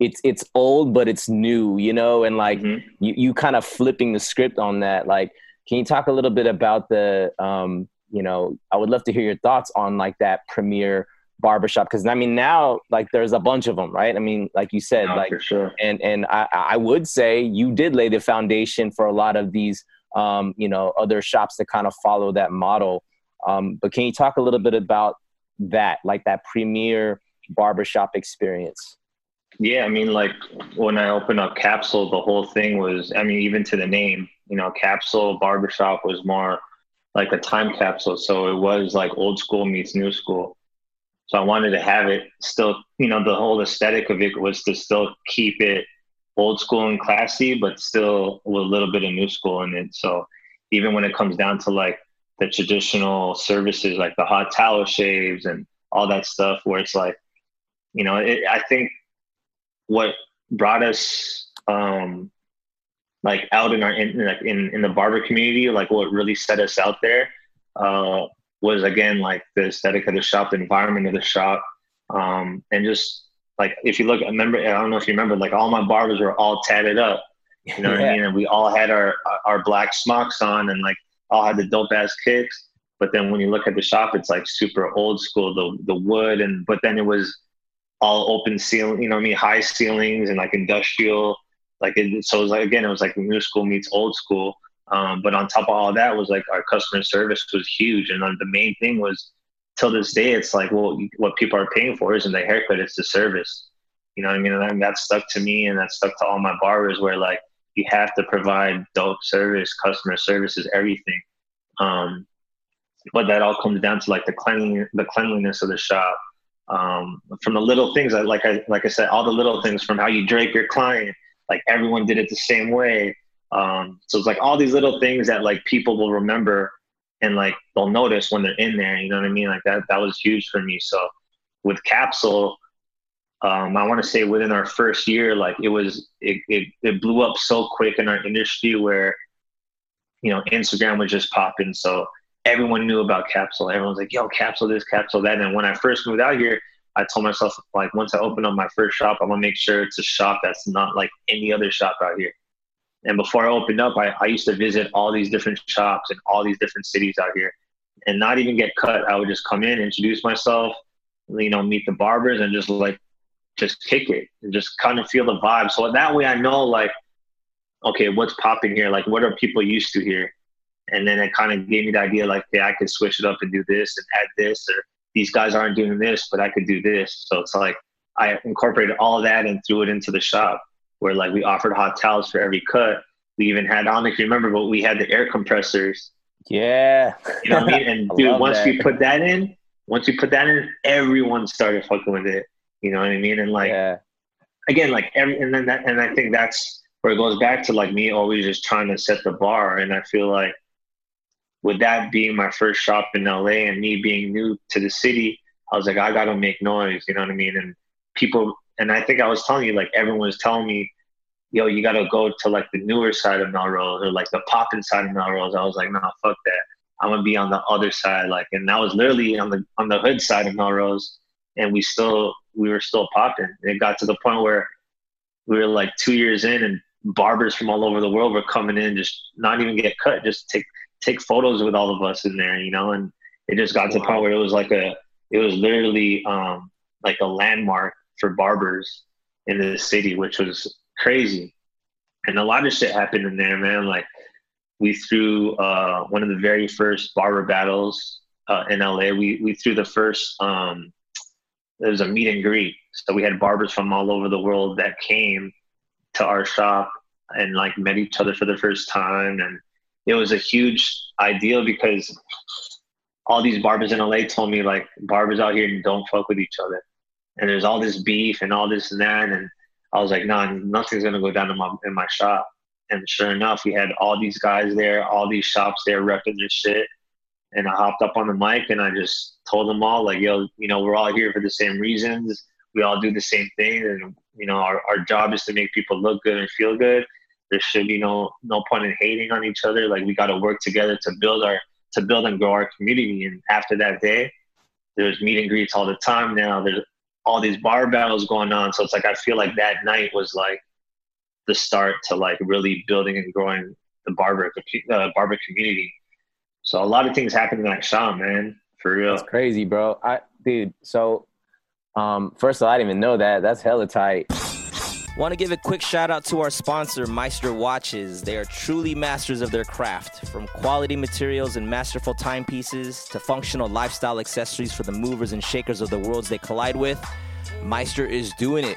B: it's it's old but it's new you know and like mm-hmm. you, you kind of flipping the script on that like can you talk a little bit about the um you know i would love to hear your thoughts on like that premiere barbershop because i mean now like there's a bunch of them right i mean like you said
C: no,
B: like
C: sure.
B: and and I, I would say you did lay the foundation for a lot of these um, you know other shops that kind of follow that model um, but can you talk a little bit about that like that premier barbershop experience?
C: Yeah i mean like when i opened up capsule the whole thing was i mean even to the name you know capsule barbershop was more like a time capsule. So it was like old school meets new school. So I wanted to have it still, you know, the whole aesthetic of it was to still keep it old school and classy, but still with a little bit of new school in it. So even when it comes down to like the traditional services, like the hot towel shaves and all that stuff, where it's like, you know, it, I think what brought us um, like out in our in, in in the barber community, like what really set us out there uh, was again like the aesthetic of the shop, the environment of the shop, um, and just like if you look, I remember I don't know if you remember, like all my barbers were all tatted up. You know what I mean? And we all had our our black smocks on, and like all had the dope ass kicks. But then when you look at the shop, it's like super old school, the the wood, and but then it was all open ceiling, you know what I mean, high ceilings and like industrial, like it, so it was like again, it was like new school meets old school. Um, but on top of all that was like our customer service was huge. And the main thing was till this day, it's like, well, what people are paying for isn't the haircut, it's the service. You know what I mean? And that stuck to me and that stuck to all my barbers where like you have to provide dope service, customer service is everything. Um, but that all comes down to like the cleanliness, the cleanliness of the shop. Um, from the little things, like I like I said, all the little things from how you drape your client, like everyone did it the same way. Um, so it's like all these little things that like people will remember and like they'll notice when they're in there. You know what I mean? Like that that was huge for me. So with Capsule, um, I want to say within our first year, like it was, it, it, it blew up so quick in our industry where, you know, Instagram was just popping. So everyone knew about Capsule. Everyone's like, yo, Capsule this, Capsule that. And when I first moved out here, I told myself, like, once I open up my first shop, I'm gonna make sure it's a shop that's not like any other shop out here. And before I opened up, I, I used to visit all these different shops in all these different cities out here and not even get cut. I would just come in, introduce myself, you know, meet the barbers and just like just kick it and just kind of feel the vibe. So that way I know like, okay, what's popping here? Like what are people used to here? And then it kind of gave me the idea like, yeah, I could switch it up and do this and add this, or these guys aren't doing this, but I could do this. So it's like I incorporated all of that and threw it into the shop where like we offered hot towels for every cut. We even had on, if you remember, but we had the air compressors.
B: Yeah.
C: You know what I mean? And dude, once that. we put that in, once we put that in, everyone started fucking with it. You know what I mean? And like, yeah. again, like every, and then that, and I think that's where it goes back to like me always just trying to set the bar. And I feel like with that being my first shop in LA and me being new to the city, I was like, I gotta make noise. You know what I mean? And people, and I think I was telling you, like everyone was telling me, yo, you gotta go to like the newer side of Melrose or like the poppin' side of Melrose. I was like, nah, fuck that. I'm gonna be on the other side. Like, and I was literally on the on the hood side of Melrose, and we still we were still popping. It got to the point where we were like two years in, and barbers from all over the world were coming in, just not even get cut, just take take photos with all of us in there, you know. And it just got to the point where it was like a, it was literally um, like a landmark for barbers in the city, which was crazy. And a lot of shit happened in there, man. Like we threw uh, one of the very first barber battles uh, in LA. We we threw the first um, there was a meet and greet. So we had barbers from all over the world that came to our shop and like met each other for the first time. And it was a huge ideal because all these barbers in LA told me like barbers out here don't fuck with each other. And there's all this beef and all this and that. And I was like, nah, nothing's gonna go down in my in my shop. And sure enough, we had all these guys there, all these shops there repping their shit and I hopped up on the mic and I just told them all like, yo, you know, we're all here for the same reasons. We all do the same thing, and you know, our, our job is to make people look good and feel good. There should be no no point in hating on each other. Like we got to work together to build our to build and grow our community. And after that day, there's meet and greets all the time now. There's all these bar battles going on. So it's like I feel like that night was like the start to like really building and growing the barber uh, barber community so a lot of things happened in that shop, man. For real.
B: That's crazy, bro. I dude, so um first of all, I didn't even know that. That's hella tight. Want to give a quick shout out to our sponsor, Meister Watches. They are truly masters of their craft. From quality materials and masterful timepieces to functional lifestyle accessories for the movers and shakers of the worlds they collide with, Meister is doing it.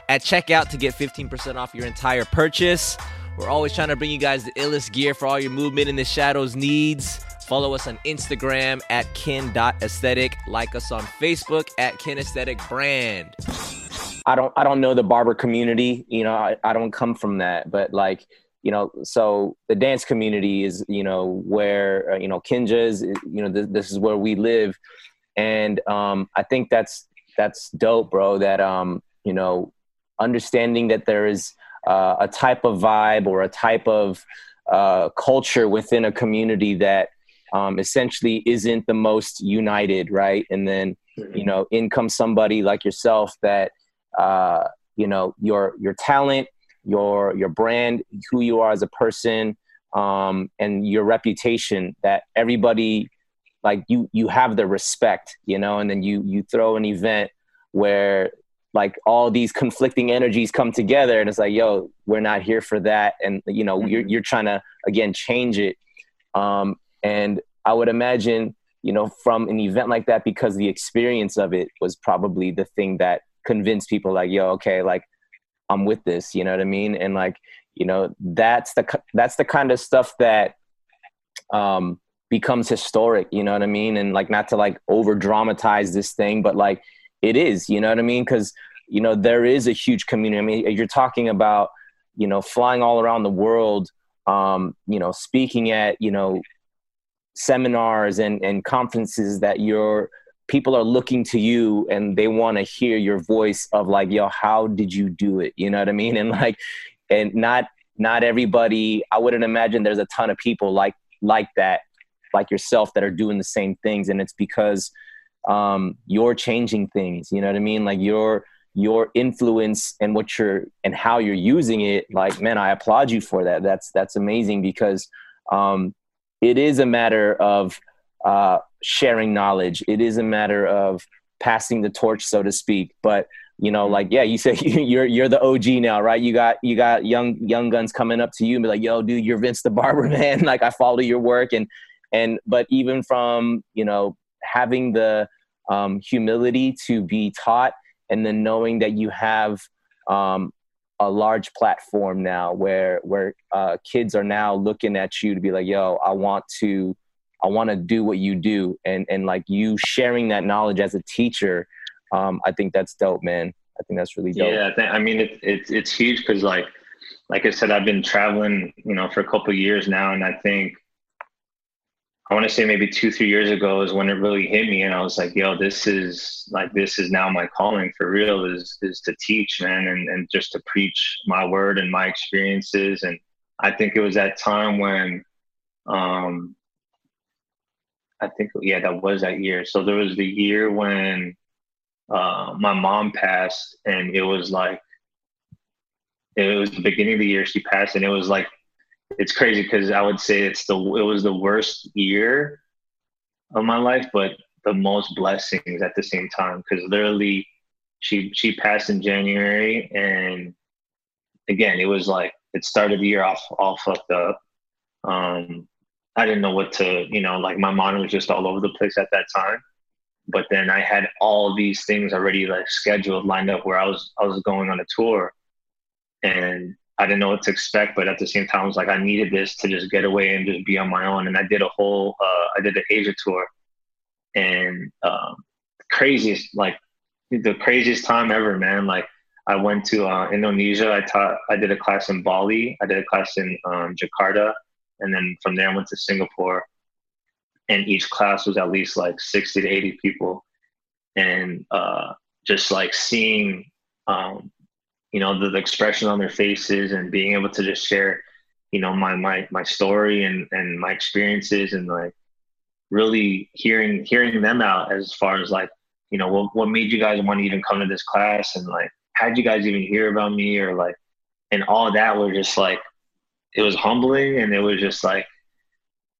D: at checkout to get 15% off your entire purchase. We're always trying to bring you guys the illest gear for all your movement in the shadows needs. Follow us on Instagram at kin.aesthetic. Like us on Facebook at kinesthetic brand.
B: I don't I don't know the barber community. You know, I, I don't come from that, but like you know, so the dance community is you know where uh, you know Kinjaz. You know, this, this is where we live, and um, I think that's that's dope, bro. That um, you know, understanding that there is uh, a type of vibe or a type of uh, culture within a community that um, essentially isn't the most united, right? And then mm-hmm. you know, in comes somebody like yourself that uh, you know your your talent, your your brand, who you are as a person, um, and your reputation that everybody like you you have the respect you know and then you you throw an event where like all these conflicting energies come together and it's like yo we're not here for that. And you know mm-hmm. you're, you're trying to again change it. Um, and i would imagine you know from an event like that because the experience of it was probably the thing that convinced people like yo okay like i'm with this you know what i mean? And like you know that's the that's the kind of stuff that um becomes historic you know what i mean? And like not to like over dramatize this thing but like it is you know what i mean? Because you know there is a huge community. I mean you're talking about you know flying all around the world um you know speaking at you know seminars and and conferences that your people are looking to you and they want to hear your voice of like yo how did you do it? You know what i mean? And like and not not everybody i wouldn't imagine there's a ton of people like like that like yourself that are doing the same things. And it's because um you're changing things you know what i mean? Like your your influence and what you're and how you're using it like man i applaud you for that. That's that's amazing because um it is a matter of uh sharing knowledge. It is a matter of passing the torch so to speak. But you know like yeah you say you're you're the og now right? You got you got young young guns coming up to you and be like yo dude you're vince the barber man. Like i follow your work. And and but even from you know having the um, humility to be taught and then knowing that you have um, a large platform now where where uh, kids are now looking at you to be like yo i want to i want to do what you do. And and like you sharing that knowledge as a teacher um, i think that's dope man. I think that's really dope.
C: Yeah i, I mean it, it, it's huge because like like i said i've been traveling you know for a couple years now. And i think I want to say maybe two, three years ago is when it really hit me, and I was like, "Yo, this is like this is now my calling for real is is to teach, man, and and just to preach my word and my experiences." And I think it was that time when, um, I think yeah, that was that year. So there was the year when uh, my mom passed, and it was like it was the beginning of the year she passed, and it was like it's crazy because I would say it's the it was the worst year of my life, but the most blessings at the same time. Because literally, she she passed in January, and again, it was like it started the year off all fucked up. Um, I didn't know what to, you know, like my mind was just all over the place at that time. But then I had all these things already like scheduled, lined up where I was I was going on a tour, and I didn't know what to expect, but at the same time, I was like, I needed this to just get away and just be on my own. And I did a whole, uh, I did the Asia tour, and um, craziest, like the craziest time ever, man. Like I went to uh, Indonesia. I taught, I did a class in Bali. I did a class in um, Jakarta, and then from there I went to Singapore. And each class was at least like sixty to eighty people, and uh, just like seeing um, you know the, the expression on their faces and being able to just share you know my my my story and and my experiences and like really hearing hearing them out as far as like you know what, what made you guys want to even come to this class and like how did you guys even hear about me or like and all that was just like it was humbling and it was just like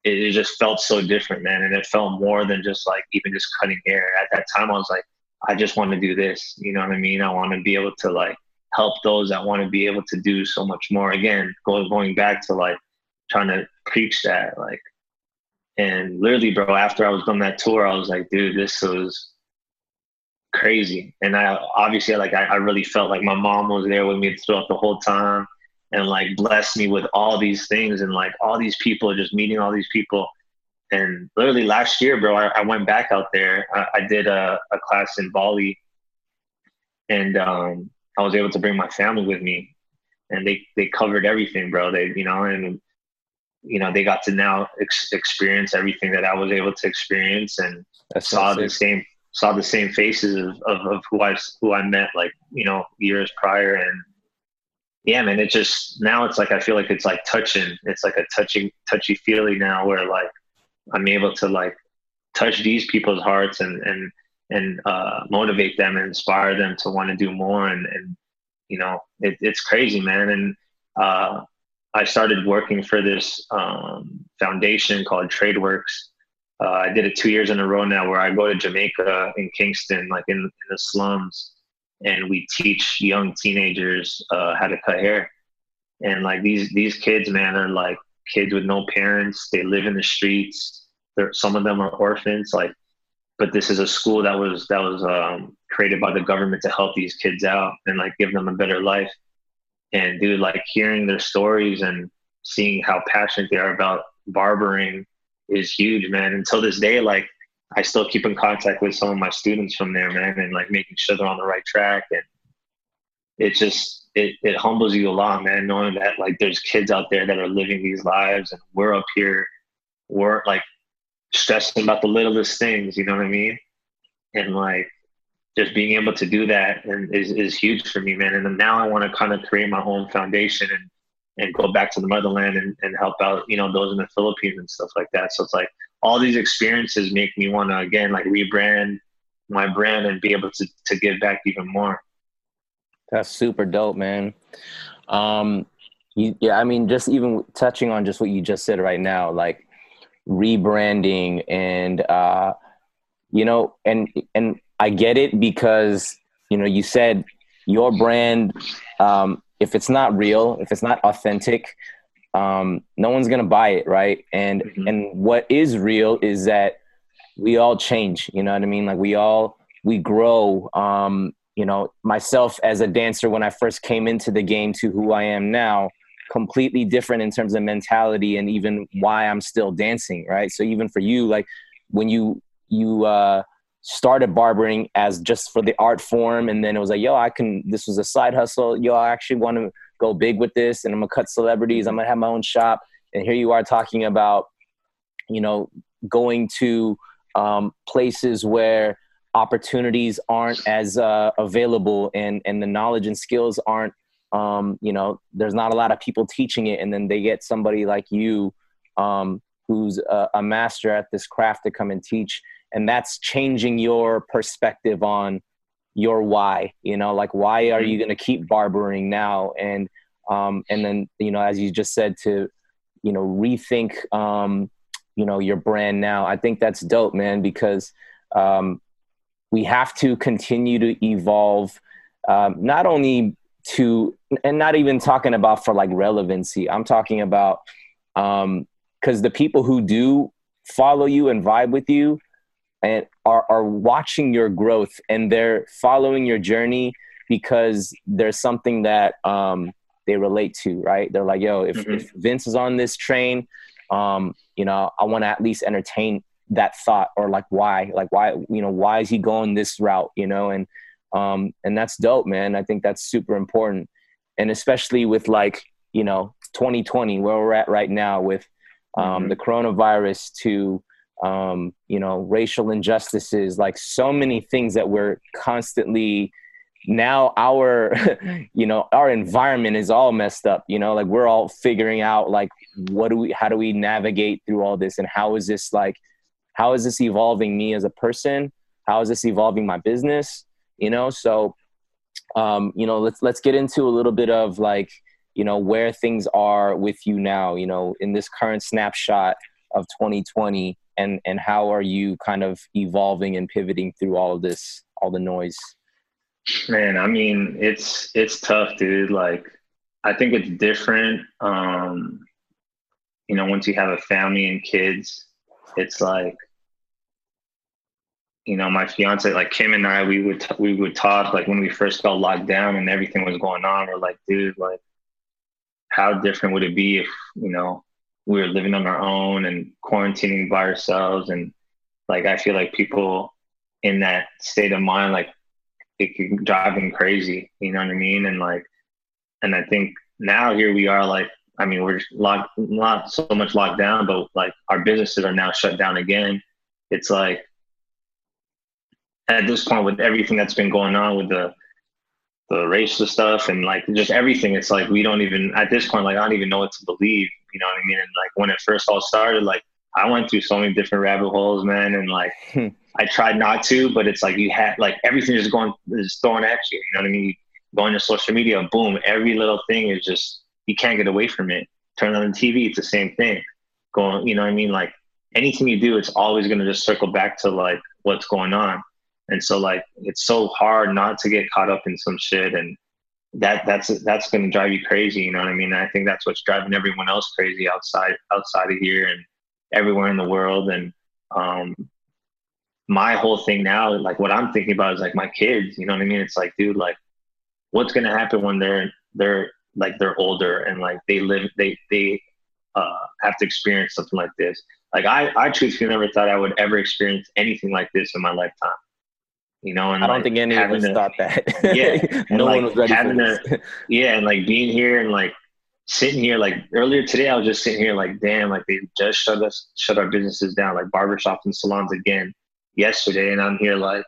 C: it, it just felt so different man. And it felt more than just like even just cutting hair. At that time i was like i just want to do this. You know what i mean? I want to be able to like help those that want to be able to do so much more. Again, going going back to like trying to preach that, like, and literally, bro, after I was done that tour, I was like, dude, this was crazy. And I obviously, like, I, I really felt like my mom was there with me throughout the whole time, and like blessed me with all these things, and like all these people, just meeting all these people. And literally last year, bro, I, I went back out there. I, I did a, a class in Bali, and um, I was able to bring my family with me, and they they covered everything, bro. They you know and you know they got to now ex- experience everything that I was able to experience, and That's saw the same saw the same faces of, of, of who I who I met like you know years prior, and yeah, man, it just now it's like I feel like it's like touching. It's like a touching touchy feely now where like I'm able to like touch these people's hearts and and and uh, motivate them and inspire them to want to do more. And, and you know, it, it's crazy, man. And uh, I started working for this um, foundation called TradeWorks uh, I did it two years in a row now, where I go to Jamaica in Kingston, like in, in the slums, and we teach young teenagers uh, how to cut hair. And like these these kids, man, are like kids with no parents. They live in the streets. They're, some of them are orphans. Like, but this is a school that was that was um, created by the government to help these kids out and like give them a better life. And dude, like hearing their stories and seeing how passionate they are about barbering is huge, man. Until this day, like I still keep in contact with some of my students from there, man, and like making sure they're on the right track. And it just it it humbles you a lot, man, knowing that like there's kids out there that are living these lives, and we're up here, we're like stressing about the littlest things, you know what I mean? And like just being able to do that and is is huge for me, man. And now I want to kind of create my own foundation and and go back to the motherland and, and help out, you know, those in the Philippines and stuff like that. So it's like all these experiences make me want to again like rebrand my brand and be able to to give back even more.
B: That's super dope, man. Um, you, yeah, I mean, just even touching on just what you just said right now, like rebranding and uh, you know, and and I get it because you know you said your brand um, if it's not real, if it's not authentic, um, no one's gonna buy it, right? And mm-hmm. and what is real is that we all change. You know what I mean? Like we all we grow. Um, you know, myself as a dancer when I first came into the game to who I am now, completely different in terms of mentality and even why I'm still dancing, right? So even for you, like when you you uh, started barbering as just for the art form and then it was like yo i can this was a side hustle. Yo i actually want to go big with this and i'm gonna cut celebrities. I'm gonna have my own shop. And here you are talking about you know going to um, places where opportunities aren't as uh, available and and the knowledge and skills aren't um, you know there's not a lot of people teaching it and then they get somebody like you um, who's a, a master at this craft to come and teach and that's changing your perspective on your why you know? Like why are you going to keep barbering now? And um and then you know as you just said to you know rethink um you know your brand now i think that's dope man because um we have to continue to evolve um, not only to and not even talking about for like relevancy i'm talking about um because the people who do follow you and vibe with you and are, are watching your growth and they're following your journey because there's something that um, they relate to, right? They're like, yo, if, mm-hmm. if Vince is on this train, um, you know, I want to at least entertain that thought or like why, like why, you know, why is he going this route, you know? And, um, and that's dope, man. I think that's super important. And especially with like, you know, 2020, where we're at right now with um, mm-hmm. the coronavirus to, um, you know, racial injustices, like so many things that we're constantly now our you know our environment is all messed up you know like we're all figuring out like what do we how do we navigate through all this and how is this like how is this evolving me as a person how is this evolving my business you know? So um you know let's let's get into a little bit of like you know where things are with you now you know in this current snapshot of 2020 and and how are you kind of evolving and pivoting through all of this all the noise?
C: Man i mean it's it's tough dude. Like i think it's different um you know once you have a family and kids it's like you know my fiance like kim and i we would t- we would talk like when we first got locked down and everything was going on we're like dude like how different would it be if you know we were living on our own and quarantining by ourselves? And like i feel like people in that state of mind like it can drive them crazy you know what i mean? And like and i think now here we are like i mean we're locked not so much locked down but like our businesses are now shut down again. It's like at this point with everything that's been going on with the the racial stuff and like just everything. It's like we don't even at this point, like I don't even know what to believe. You know what I mean? And like when it first all started, like I went through so many different rabbit holes, man, and like hmm. I tried not to, but it's like you had like everything is going is thrown at you. You know what I mean? Going to social media, boom, every little thing is just you can't get away from it. Turn on the TV, it's the same thing. Going, you know what I mean? Like anything you do, it's always going to just circle back to like what's going on. And so like it's so hard not to get caught up in some shit and that that's that's going to drive you crazy, you know what I mean? I think that's what's driving everyone else crazy outside outside of here and everywhere in the world and um my whole thing now like what I'm thinking about is like my kids, you know what I mean? It's like dude like what's going to happen when they're they're like they're older and like they live they they uh, have to experience something like this. Like I, I truthfully never thought I would ever experience anything like this in my lifetime. You know, and
B: I don't
C: like
B: think any of us thought that.
C: Yeah,
B: no
C: like
B: one was ready for this.
C: to, yeah, and like being here and like sitting here, like earlier today, I was just sitting here, like, damn, like they just shut us, shut our businesses down, like barbershops and salons again yesterday, and I'm here like,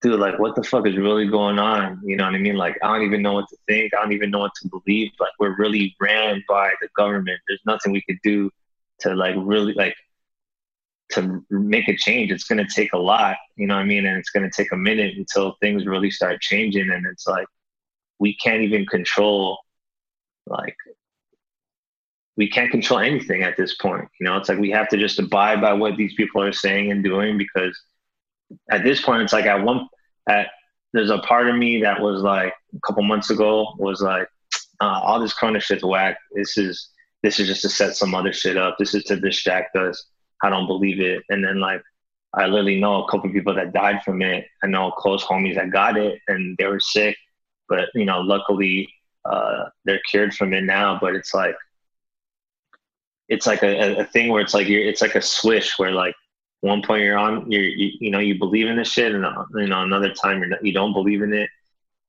C: dude, like, what the fuck is really going on? You know what I mean? Like, I don't even know what to think. I don't even know what to believe. Like, we're really ran by the government. There's nothing we could do to like really like to make a change. It's going to take a lot, you know what I mean? And it's going to take a minute until things really start changing. And it's like, we can't even control, like, we can't control anything at this point. You know, it's like we have to just abide by what these people are saying and doing because at this point, it's like at one, at, there's a part of me that was like a couple months ago was like, uh, all this Corona shit's whack. This is, this is just to set some other shit up. This is to distract us. I don't believe it. And then like I literally know a couple people that died from it. I know close homies that got it and they were sick, but you know, luckily uh, they're cured from it now. But it's like it's like a, a thing where it's like you're it's like a swish where like one point you're on you're you, you know you believe in this shit and uh, you know another time you're not, you don't believe in it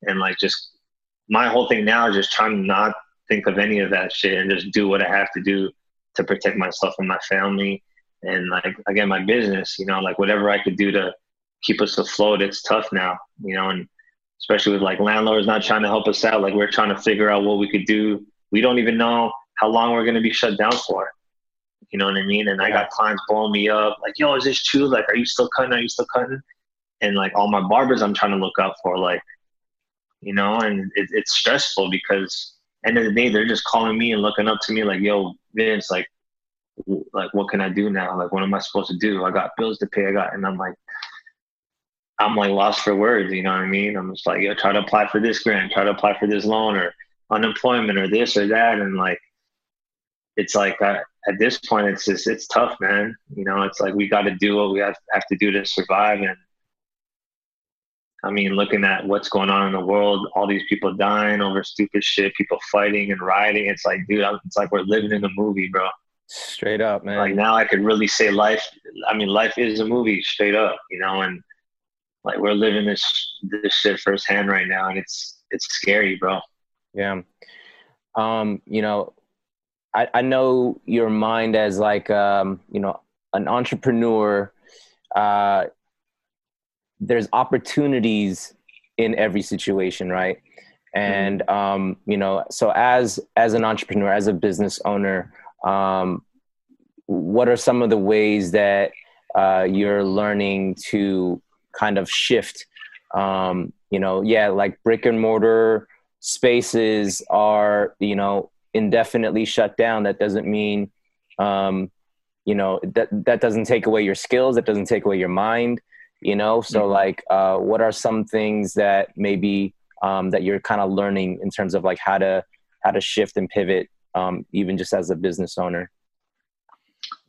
C: and like just my whole thing now is just trying to not think of any of that shit and just do what I have to do to protect myself and my family and like again my business you know like whatever i could do to keep us afloat it's tough now you know and especially with like landlords not trying to help us out like we're trying to figure out what we could do. We don't even know how long we're going to be shut down for you know what i mean? And i got clients blowing me up like yo is this true? Like are you still cutting? Are you still cutting? And like all my barbers i'm trying to look up for like you know and it, it's stressful because end of the day they're just calling me and looking up to me like yo vince like like what can I do now? Like what am I supposed to do? I got bills to pay. I got and I'm like I'm like lost for words, you know what I mean? I'm just like, yo, try to apply for this grant, try to apply for this loan or unemployment or this or that. And like it's like I, at this point it's just it's tough, man. You know, it's like we gotta do what we have, have to do to survive and I mean, looking at what's going on in the world, all these people dying over stupid shit, people fighting and rioting. It's like, dude, it's like we're living in a movie, bro.
B: Straight up, man.
C: Like now I could really say life I mean life is a movie straight up, you know, and like we're living this this shit firsthand right now and it's it's scary, bro.
B: Yeah. Um, you know, I, I know your mind as like um, you know, an entrepreneur, uh there's opportunities in every situation, right? And mm-hmm. um, you know, so as as an entrepreneur, as a business owner, um, what are some of the ways that uh, you're learning to kind of shift um, you know yeah like brick and mortar spaces are you know indefinitely shut down. That doesn't mean um, you know that that doesn't take away your skills. That doesn't take away your mind you know? So mm-hmm. like uh, what are some things that maybe um, that you're kind of learning in terms of like how to how to shift and pivot um, even just as a business owner?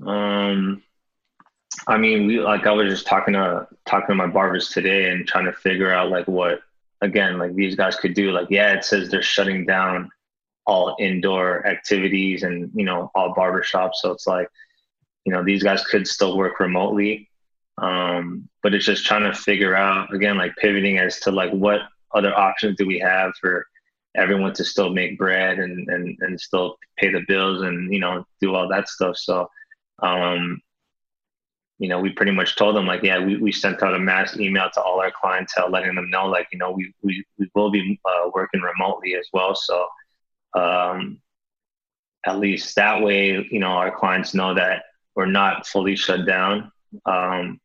C: Um, I mean, we like I was just talking to talking to my barbers today and trying to figure out like what again like these guys could do. Like, yeah, it says they're shutting down all indoor activities and you know all barbershops. So it's like you know these guys could still work remotely, um, but it's just trying to figure out again like pivoting as to like what other options do we have for everyone to still make bread and, and, and still pay the bills and, you know, do all that stuff. So, um, you know, we pretty much told them like, yeah, we, we sent out a mass email to all our clientele, letting them know like, you know, we, we, we will be uh, working remotely as well. So, um, at least that way, you know, our clients know that we're not fully shut down. Um,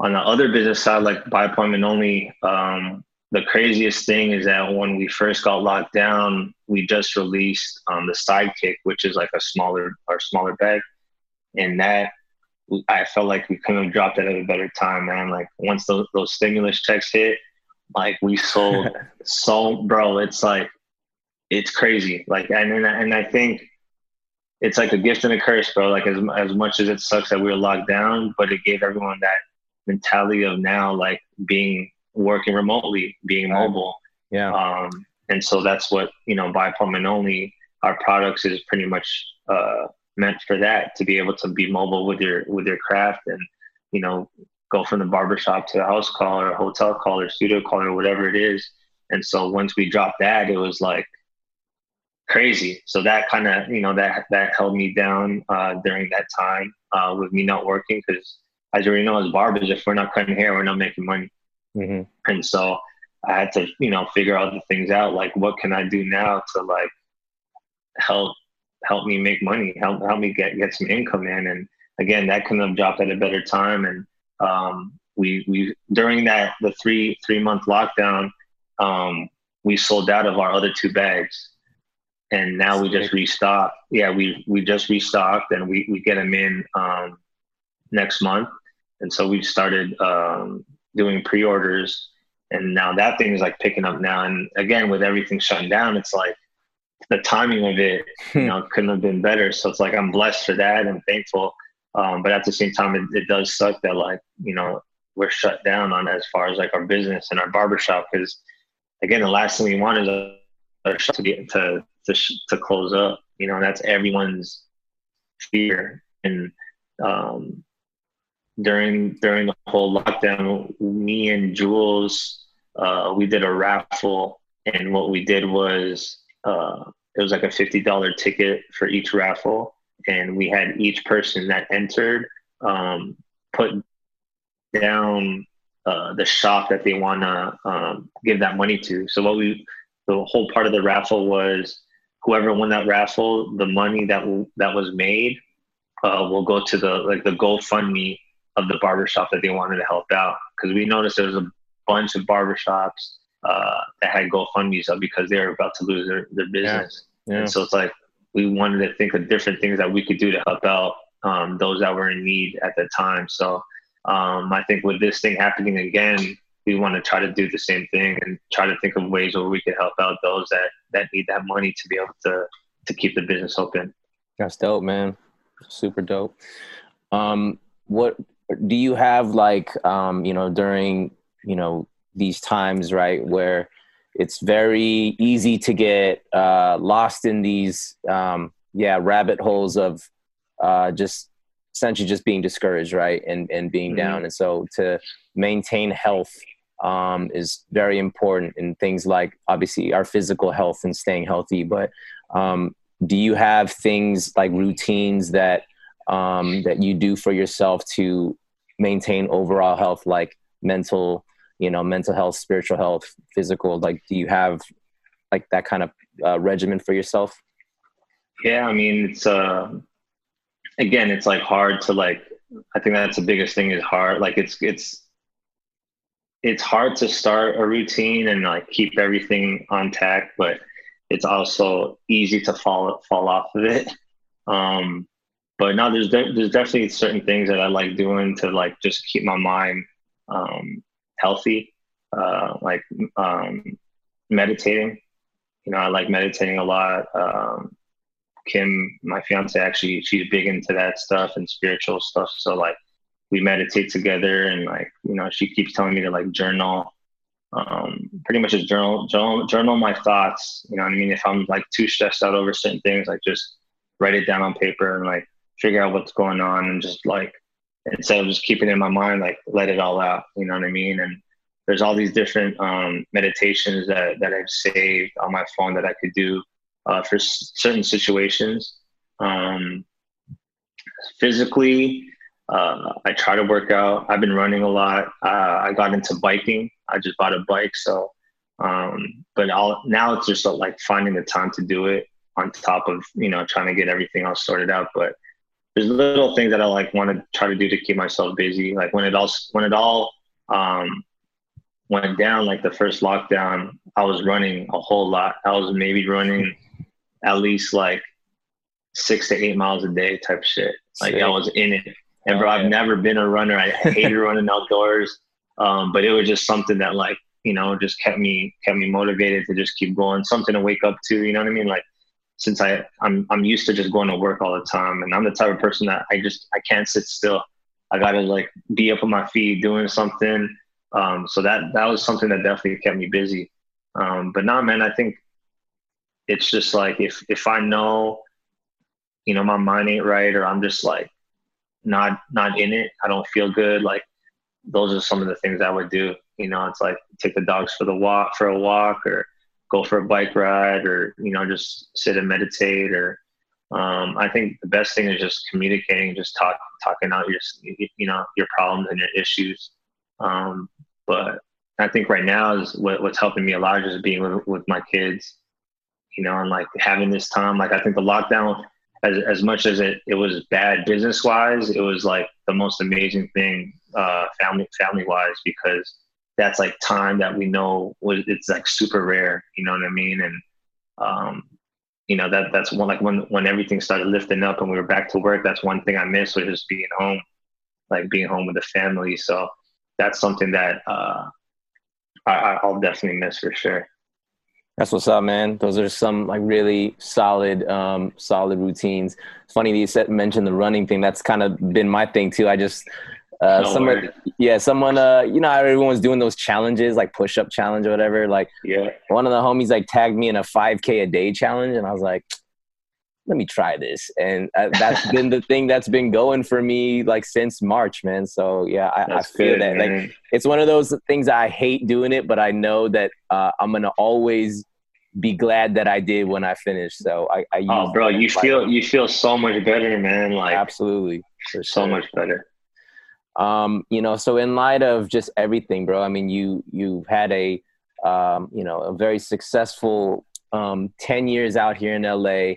C: on the other business side, like by appointment only, um, the craziest thing is that when we first got locked down, we just released um, the Sidekick, which is like a smaller our smaller bag, and that I felt like we couldn't have dropped it at a better time, man. Like once those those stimulus checks hit, like we sold so, bro. It's like it's crazy. Like and and, and I think it's like a gift and a curse, bro. Like as as much as it sucks that we were locked down, but it gave everyone that mentality of now like being working remotely, being mobile.
B: Yeah.
C: Um, and so that's what you know. By Appointment Only, our products is pretty much uh, meant for that to be able to be mobile with your with your craft and you know go from the barbershop to a house call or a hotel call or studio call or whatever it is. And so once we dropped that, it was like crazy. So that kind of you know that that held me down uh, during that time uh, with me not working because as you already know, as barbers, if we're not cutting hair, we're not making money.
B: Mm-hmm.
C: And so I had to, you know, figure out the things out. Like, what can I do now to like help help me make money, help help me get get some income in. And again, that couldn't have dropped at a better time. And um, we we during that the three three month lockdown, um, we sold out of our other two bags, and now we just restocked. Yeah, we we just restocked, and we we get them in um, next month. And so we started um, doing pre-orders, and now that thing is like picking up now. And again, with everything shutting down, it's like the timing of it, you know, couldn't have been better. So it's like I'm blessed for that and thankful. Um, but at the same time, it, it, does suck that like you know we're shut down on as far as like our business and our barbershop because again, the last thing we want is a, a shop to get to to to close up. You know, that's everyone's fear. And um, during during the whole lockdown, me and Jules, uh, we did a raffle, and what we did was uh, it was like a fifty dollar ticket for each raffle, and we had each person that entered um, put down uh, the shop that they want to um, give that money to. So what we the whole part of the raffle was whoever won that raffle, the money that w- that was made uh, will go to the like the GoFundMe of the barbershop that they wanted to help out because we noticed there was a bunch of barbershops uh, that had GoFundMe's up because they were about to lose their, their business. Yeah. Yeah. And so it's like we wanted to think of different things that we could do to help out um, those that were in need at the time. So um, I think with this thing happening again, we want to try to do the same thing and try to think of ways where we could help out those that that need that money to be able to to keep the business open.
B: That's dope, man. Super dope. Um, what do you have like um, you know during you know these times right where it's very easy to get uh, lost in these um, yeah rabbit holes of uh, just essentially just being discouraged right and and being mm-hmm. down and so to maintain health um, is very important in things like obviously our physical health and staying healthy but um, do you have things like routines that um, that you do for yourself to maintain overall health, like mental, you know, mental health, spiritual health, physical? Like, do you have like that kind of uh, regimen for yourself?
C: Yeah, I mean, it's uh, again, it's like hard to like. I think that's the biggest thing is hard. Like, it's it's it's hard to start a routine and like keep everything on tack, but it's also easy to fall fall off of it. Um, but now there's de- there's definitely certain things that I like doing to like just keep my mind um, healthy, uh, like um, meditating. You know, I like meditating a lot. Um, Kim, my fiance, actually, she's big into that stuff and spiritual stuff. So like, we meditate together, and like, you know, she keeps telling me to like journal. Um, pretty much just journal, journal, journal my thoughts. You know what I mean? If I'm like too stressed out over certain things, like just write it down on paper and like figure out what's going on and just like instead of just keeping it in my mind, like let it all out. You know what I mean? And there's all these different um, meditations that that I've saved on my phone that I could do uh, for s- certain situations. Um, physically, uh, I try to work out. I've been running a lot. Uh, I got into biking. I just bought a bike, so um, but now it's just like finding the time to do it on top of you know trying to get everything else sorted out. But there's little things that I like want to try to do to keep myself busy. Like when it all when it all um, went down, like the first lockdown, I was running a whole lot. I was maybe running at least like six to eight miles a day type shit. Like
B: Sick.
C: I was in it. And bro,
B: Oh,
C: I've
B: yeah.
C: never been a runner. I hated running outdoors. Um, but it was just something that like, you know, just kept me kept me motivated to just keep going, something to wake up to, you know what I mean? Like since I I'm I'm used to just going to work all the time and I'm the type of person that I just I can't sit still. I gotta like be up on my feet doing something. Um, so that that was something that definitely kept me busy. Um, but nah, man, I think it's just like if if I know, you know, my mind ain't right or I'm just like not not in it, I don't feel good. Like those are some of the things I would do. You know, it's like take the dogs for the walk for a walk or go for a bike ride or you know just sit and meditate or um, I think the best thing is just communicating, just talk, talking out your, you know, your problems and your issues. Um, but I think right now is what, what's helping me a lot is just being with, with my kids, you know, and like having this time. Like I think the lockdown, as as much as it it was bad business wise, it was like the most amazing thing, uh, family family wise, because that's like time that we know was it's like super rare. You know what I mean? And um, you know that that's one like when when everything started lifting up and we were back to work that's one thing i missed was just being home like being home with the family so that's something that uh I, i'll definitely miss for sure
B: That's what's up, man. Those are some like really solid, um, solid routines. It's funny that you said mentioned the running thing. That's kind of been my thing too. I just uh,
C: No
B: someone, yeah, someone, uh, you know, everyone's doing those challenges, like push up challenge or whatever. Like
C: yeah
B: one of the homies like tagged me in a 5K a day challenge, and I was like, let me try this. And uh, that's been the thing that's been going for me like since March, man. So yeah, I, I feel
C: good,
B: that. Like it's one of those things I hate doing it, but I know that uh, I'm gonna always be glad that I did when I finished. So I, I
C: oh bro you feel you feel so much better man like
B: absolutely
C: so
B: sure.
C: much better
B: Um, you know, so in light of just everything, bro. I mean, you you've had a um, you know a very successful um, ten years out here in LA.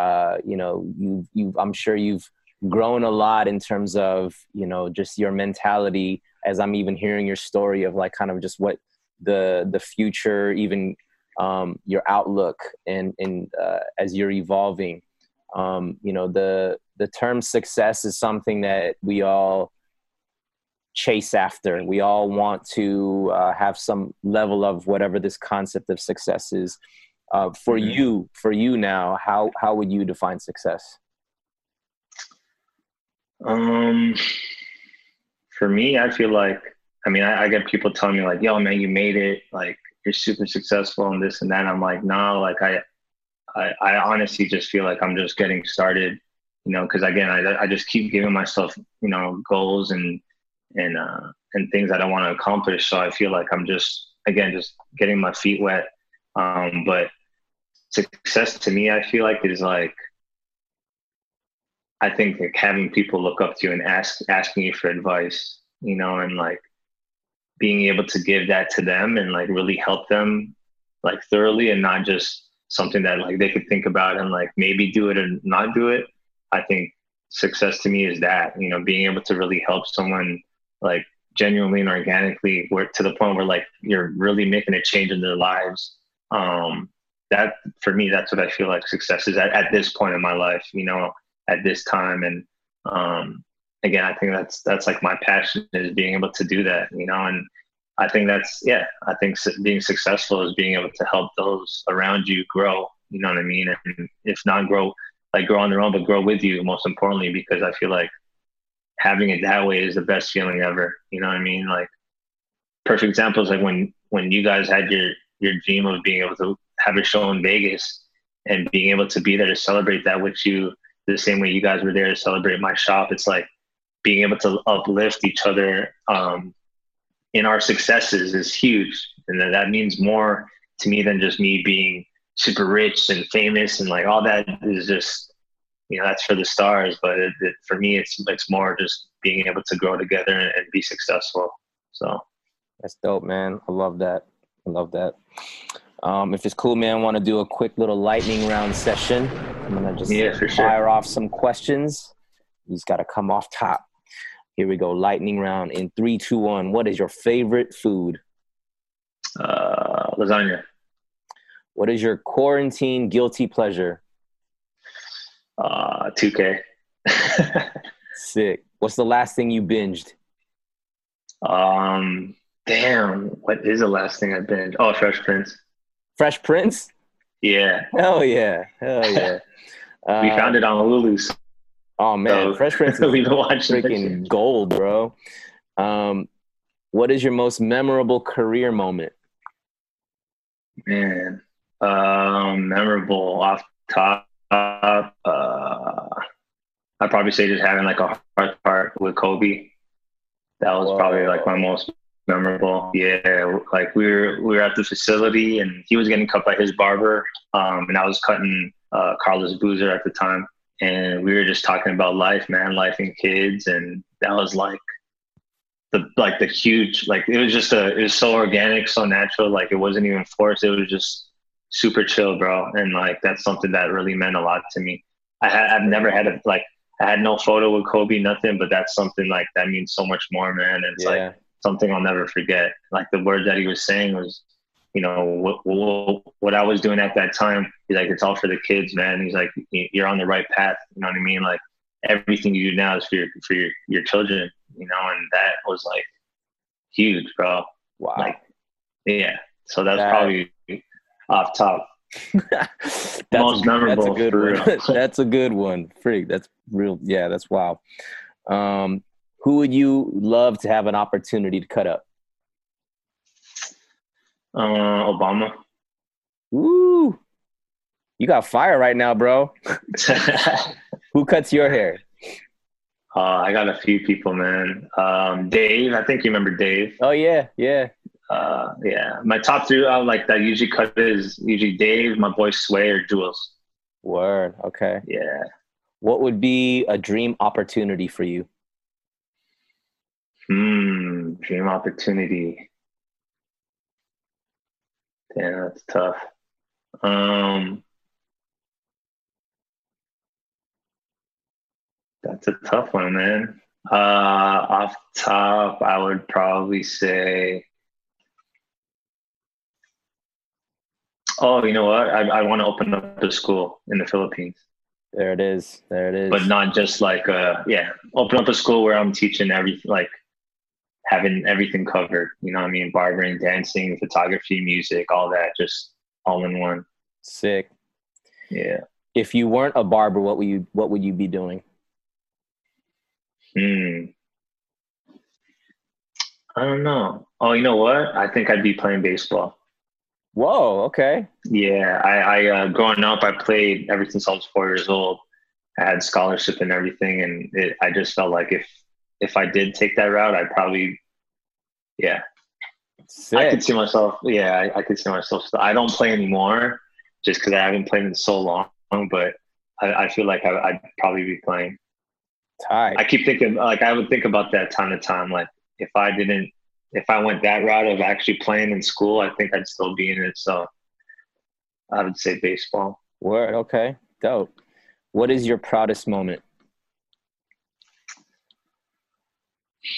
B: Uh, you know, you you I'm sure you've grown a lot in terms of you know just your mentality. As I'm even hearing your story of like kind of just what the the future, even um, your outlook, and and uh, as you're evolving. Um, you know, the the term success is something that we all chase after. and We all want to uh, have some level of whatever this concept of success is. Uh, for
C: Mhm.
B: you, for you now, how how would you define success?
C: Um, for me, I feel like, I mean, I, I get people telling me like, "Yo, man, you made it! Like, you're super successful and this and that." I'm like, "No, like, I, I, I honestly just feel like I'm just getting started, you know, because again, I, I just keep giving myself, you know, goals and and uh, and things that I want to accomplish. So I feel like I'm just again just getting my feet wet. Um, but success to me, I feel like is like I think like having people look up to you and ask asking you for advice, you know, and like being able to give that to them and like really help them like thoroughly and not just something that like they could think about and like maybe do it or not do it. I think success to me is that, you know, being able to really help someone like genuinely and organically where to the point where like you're really making a change in their lives. Um that for me that's what I feel like success is at, at this point in my life, you know, at this time and um again i think that's that's like my passion is being able to do that you know and i think that's yeah i think being successful is being able to help those around you grow you know what i mean and if not grow like grow on their own but grow with you most importantly because i feel like having it that way is the best feeling ever you know what i mean like perfect example is like when when you guys had your your dream of being able to have a show in vegas and being able to be there to celebrate that with you the same way you guys were there to celebrate my shop. It's like being able to uplift each other um, in our successes is huge. And that, that means more to me than just me being super rich and famous and like all that is just, you know, that's for the stars. But it, it, for me, it's, it's more just being able to grow together and, and be successful. So
B: That's dope, man. I love that. I love that. Um, if it's cool, man, I want to do a quick little lightning round session. I'm gonna just
C: Yeah, for sure.
B: fire off some questions. he's gotta come off top. Here we go. Lightning round in three, two, one. What is your favorite food?
C: uh, lasagna,
B: What is your quarantine guilty pleasure?
C: Uh, 2K.
B: Sick. What's the last thing you binged?
C: um, damn, what is the last thing I binged? Oh, Fresh Prince.
B: Fresh Prince?
C: Yeah,
B: Hell yeah. Hell yeah. Uh,
C: we found it on Hulu. so
B: Oh man, Fresh Prince is
C: we've been watching
B: freaking gold, bro. Um, what is your most memorable career moment?
C: Man, um, memorable off top. Uh, I'd probably say just having like a heart part with Kobe. That was probably like my most memorable. Yeah, like we were we were at the facility and he was getting cut by his barber, um, and I was cutting uh, Carlos Boozer at the time, and we were just talking about life, man, life and kids, and that was like the like the huge like it was just a it was so organic, so natural, like it wasn't even forced. It was just super chill, bro, and like that's something that really meant a lot to me. I had I've never had a like I had no photo with Kobe, nothing, but that's something like that means so much more, man. And it's like something I'll never forget. Like the words that he was saying was, you know, what, what, what I was doing at that time. He's like, it's all for the kids, man. He's like, you're on the right path. You know what I mean? Like everything you do now is for your for your your children. You know, and that was like huge, bro.
B: Wow.
C: Like, yeah. So that's
B: That-
C: probably off top.
B: that's
C: Most
B: a,
C: memorable,
B: That's a good one. that's a good one. Freak. That's real. Yeah, that's wow. Um, who would you love to have an opportunity to cut up?
C: Uh, Obama.
B: Woo! You got fire right now, bro. Who cuts your hair?
C: Uh, I got a few people, man. Um, Dave, I think you remember Dave.
B: Oh yeah, yeah.
C: Uh, yeah, my top three I like that usually cut is usually Dave, my boy Sway, or Jules.
B: Word. Okay.
C: Yeah.
B: What would be a dream opportunity for you?
C: Hmm. Dream opportunity. Damn, that's tough. Um, that's a tough one, man. Uh, off top, I would probably say. Oh, you know what? I, I want to open up a school in the Philippines,
B: There it is. There it is.
C: but not just like uh, yeah, open up a school where I'm teaching everything, like having everything covered. You know what I mean? Barbering, dancing, photography, music, all that, just all in one.
B: Sick.
C: Yeah.
B: If you weren't a barber, what would you what would you be doing?
C: Hmm. I don't know. Oh, you know what? I think I'd be playing baseball.
B: Whoa, okay.
C: Yeah, I, I uh, growing up, I played ever since I was four years old. I had scholarship and everything, and it, I just felt like if if I did take that route, I'd probably, yeah, I could see myself. Yeah, I, I could see myself. I don't play anymore, just because I haven't played in so long. But I, I feel like I, I'd probably be playing.
B: Tight.
C: I keep thinking, like I would think about that time to time. Like if I didn't, if I went that route of actually playing in school, I think I'd still be in it. So I would say baseball.
B: Word, okay. Dope. What is your proudest moment?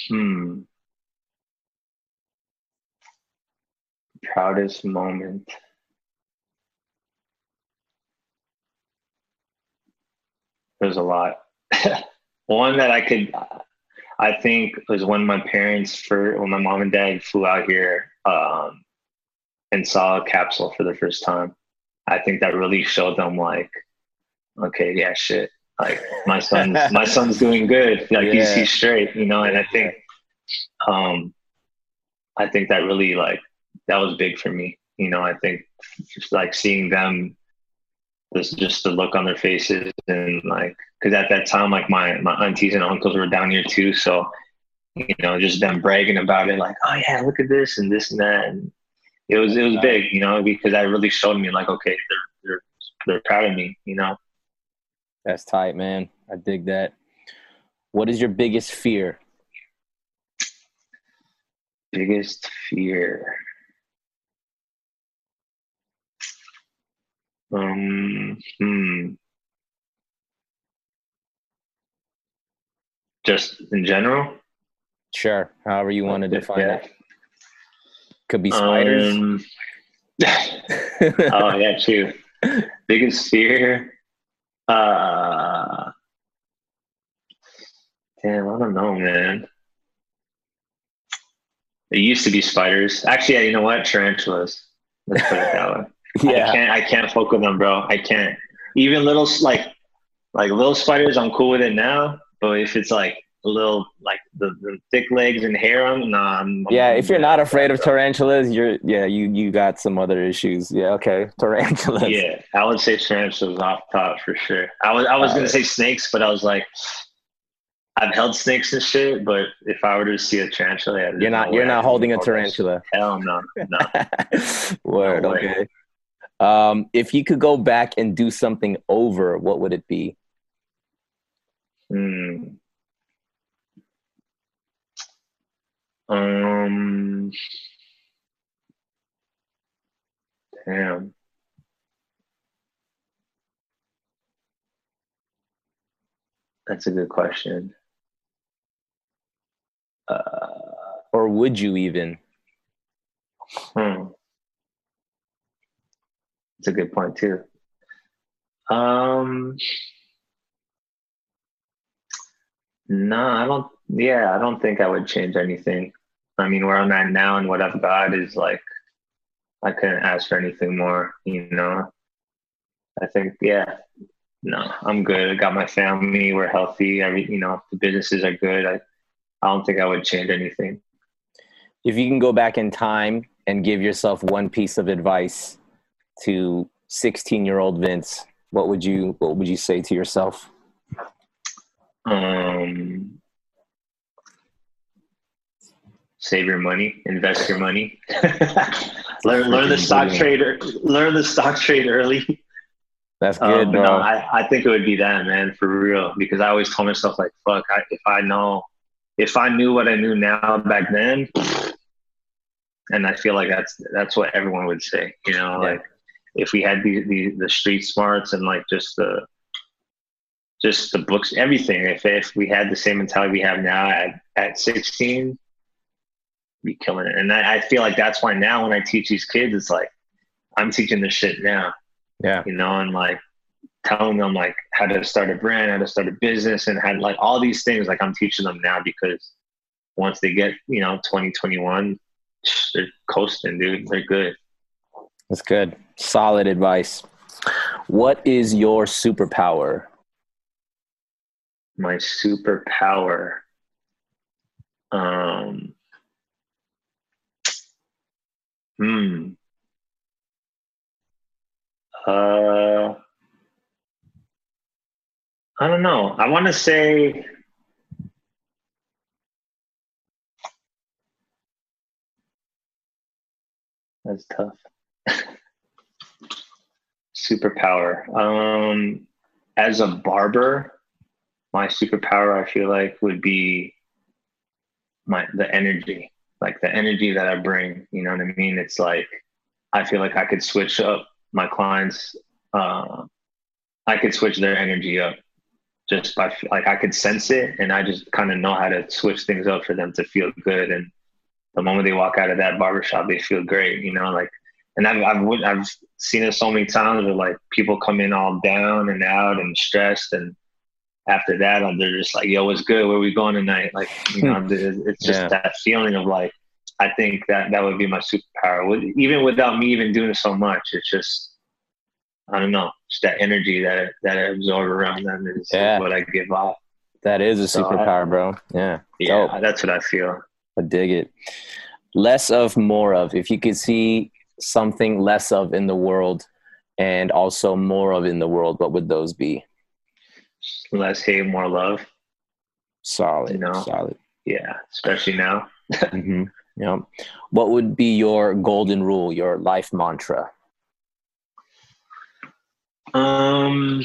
C: Hmm. Proudest moment. There's a lot. One that I could, I think, it was when my parents, for when my mom and dad flew out here um, and saw a capsule for the first time. I think that really showed them, like, okay, yeah, shit. Like my son's my son's doing good. Like he's
B: Yeah.
C: he's straight, you know. And I think, um, I think that really like that was big for me. You know, I think just like seeing them, this just the look on their faces and like because at that time like my my aunties and uncles were down here too, so you know just them bragging about it like oh yeah look at this and this and that and it was it was big you know because that really showed me like okay they're they're they're proud of me you know
B: That's tight, man. I dig that. What is your biggest fear?
C: biggest fear um hmm just in general
B: Sure. However you want to define
C: Yeah.
B: it. Could be spiders.
C: Um, oh yeah true biggest fear Uh, damn, I don't know, man. It used to be spiders. Actually, yeah, you know what? Tarantulas. Let's put it that way.
B: Yeah.
C: I can't. I can't fuck with them, bro. I can't. Even little like like little spiders, I'm cool with it now. But if it's like a little like the, the thick legs and hair on, nah. I'm,
B: Yeah,
C: I'm-
B: if you're not afraid of tarantulas, you're yeah, you you got some other issues. Yeah, okay. Tarantulas.
C: Yeah, I would say tarantulas off top for sure. I was I was gonna say snakes, but I was like, I've held snakes and shit. But if I were to see a tarantula,
B: You're not
C: no
B: you're not holding a tarantula.
C: Hell no, no.
B: Word,
C: No
B: okay. Um, if you could go back and do something over, what would it be?
C: Hmm. Um. Damn. That's a good question. Uh,
B: Or would you even?
C: hmm. That's a good point too. Um. No, I don't. Yeah, I don't think I would change anything. I mean, where I'm at now and what I've got is like, I couldn't ask for anything more. You know, I think, yeah, no, I'm good. I got my family. We're healthy. Every, you know, the businesses are good. I, I don't think I would change anything.
B: If you can go back in time and give yourself one piece of advice to 16 year old Vince, what would you what would you say to yourself?
C: Um, save your money, invest your money, learn learn the stock trade. Learn the stock trade early.
B: That's
C: Um,
B: good, bro.
C: no, I, I think it would be that, man, for real. Because I always told myself, like, fuck, I, if I know, if I knew what I knew now back then, and I feel like that's that's what everyone would say, you know,
B: Yeah.
C: like if we had the, the the street smarts and like just the just the books, everything. If if we had the same mentality we have now at at sixteen, be killing it. And I, I feel like that's why now when I teach these kids, it's like I'm teaching this shit now
B: yeah.
C: you know, and like telling them like how to start a brand, how to start a business, and how like all these things. Like I'm teaching them now because once they get you know 2021, they're coasting, dude. They're good.
B: That's good. Solid advice. What is your superpower?
C: My superpower. Um. Hmm. Uh. I don't know. I want to say. That's tough. Superpower. Um, as a barber, my superpower I feel like would be my the energy, like the energy that I bring. You know what I mean? It's like I feel like I could switch up my clients. Uh, I could switch their energy up just by like I could sense it, and I just kind of know how to switch things up for them to feel good. And the moment they walk out of that barbershop, they feel great. You know, like and I've I've I've seen it so many times where like people come in all down and out and stressed, and after that um, they're just like, "Yo, what's good? Where we going tonight?" Like you know, it's just
B: Yeah.
C: that feeling of like I think that that would be my superpower. Even without me even doing so much, it's just I don't know, just that energy that that I absorb around them is
B: Yeah.
C: what I give off.
B: That is a
C: So I-
B: superpower, bro. Yeah.
C: Yeah,
B: Dope.
C: that's what I feel.
B: I dig it. Less of, more of. If you could see something less of in the world and also more of in the world, what would those be?
C: Less hate, more love.
B: Solid.
C: You know.
B: Solid.
C: Yeah, especially now.
B: hmm Yeah. What would be your golden rule, your life mantra?
C: Um,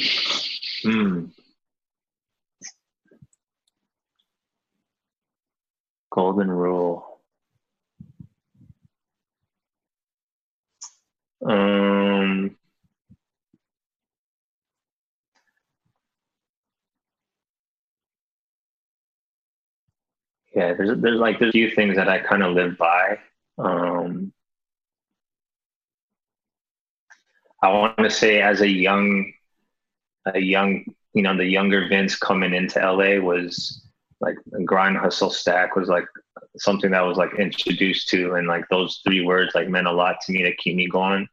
C: hmm. Golden rule. Um, yeah, there's there's like there's a few things that I kind of live by. Um, I want to say as a young a young, you know, the younger Vince coming into LA was like grind, hustle, stack was like something that was like introduced to, and like those three words like meant a lot to me to keep me going.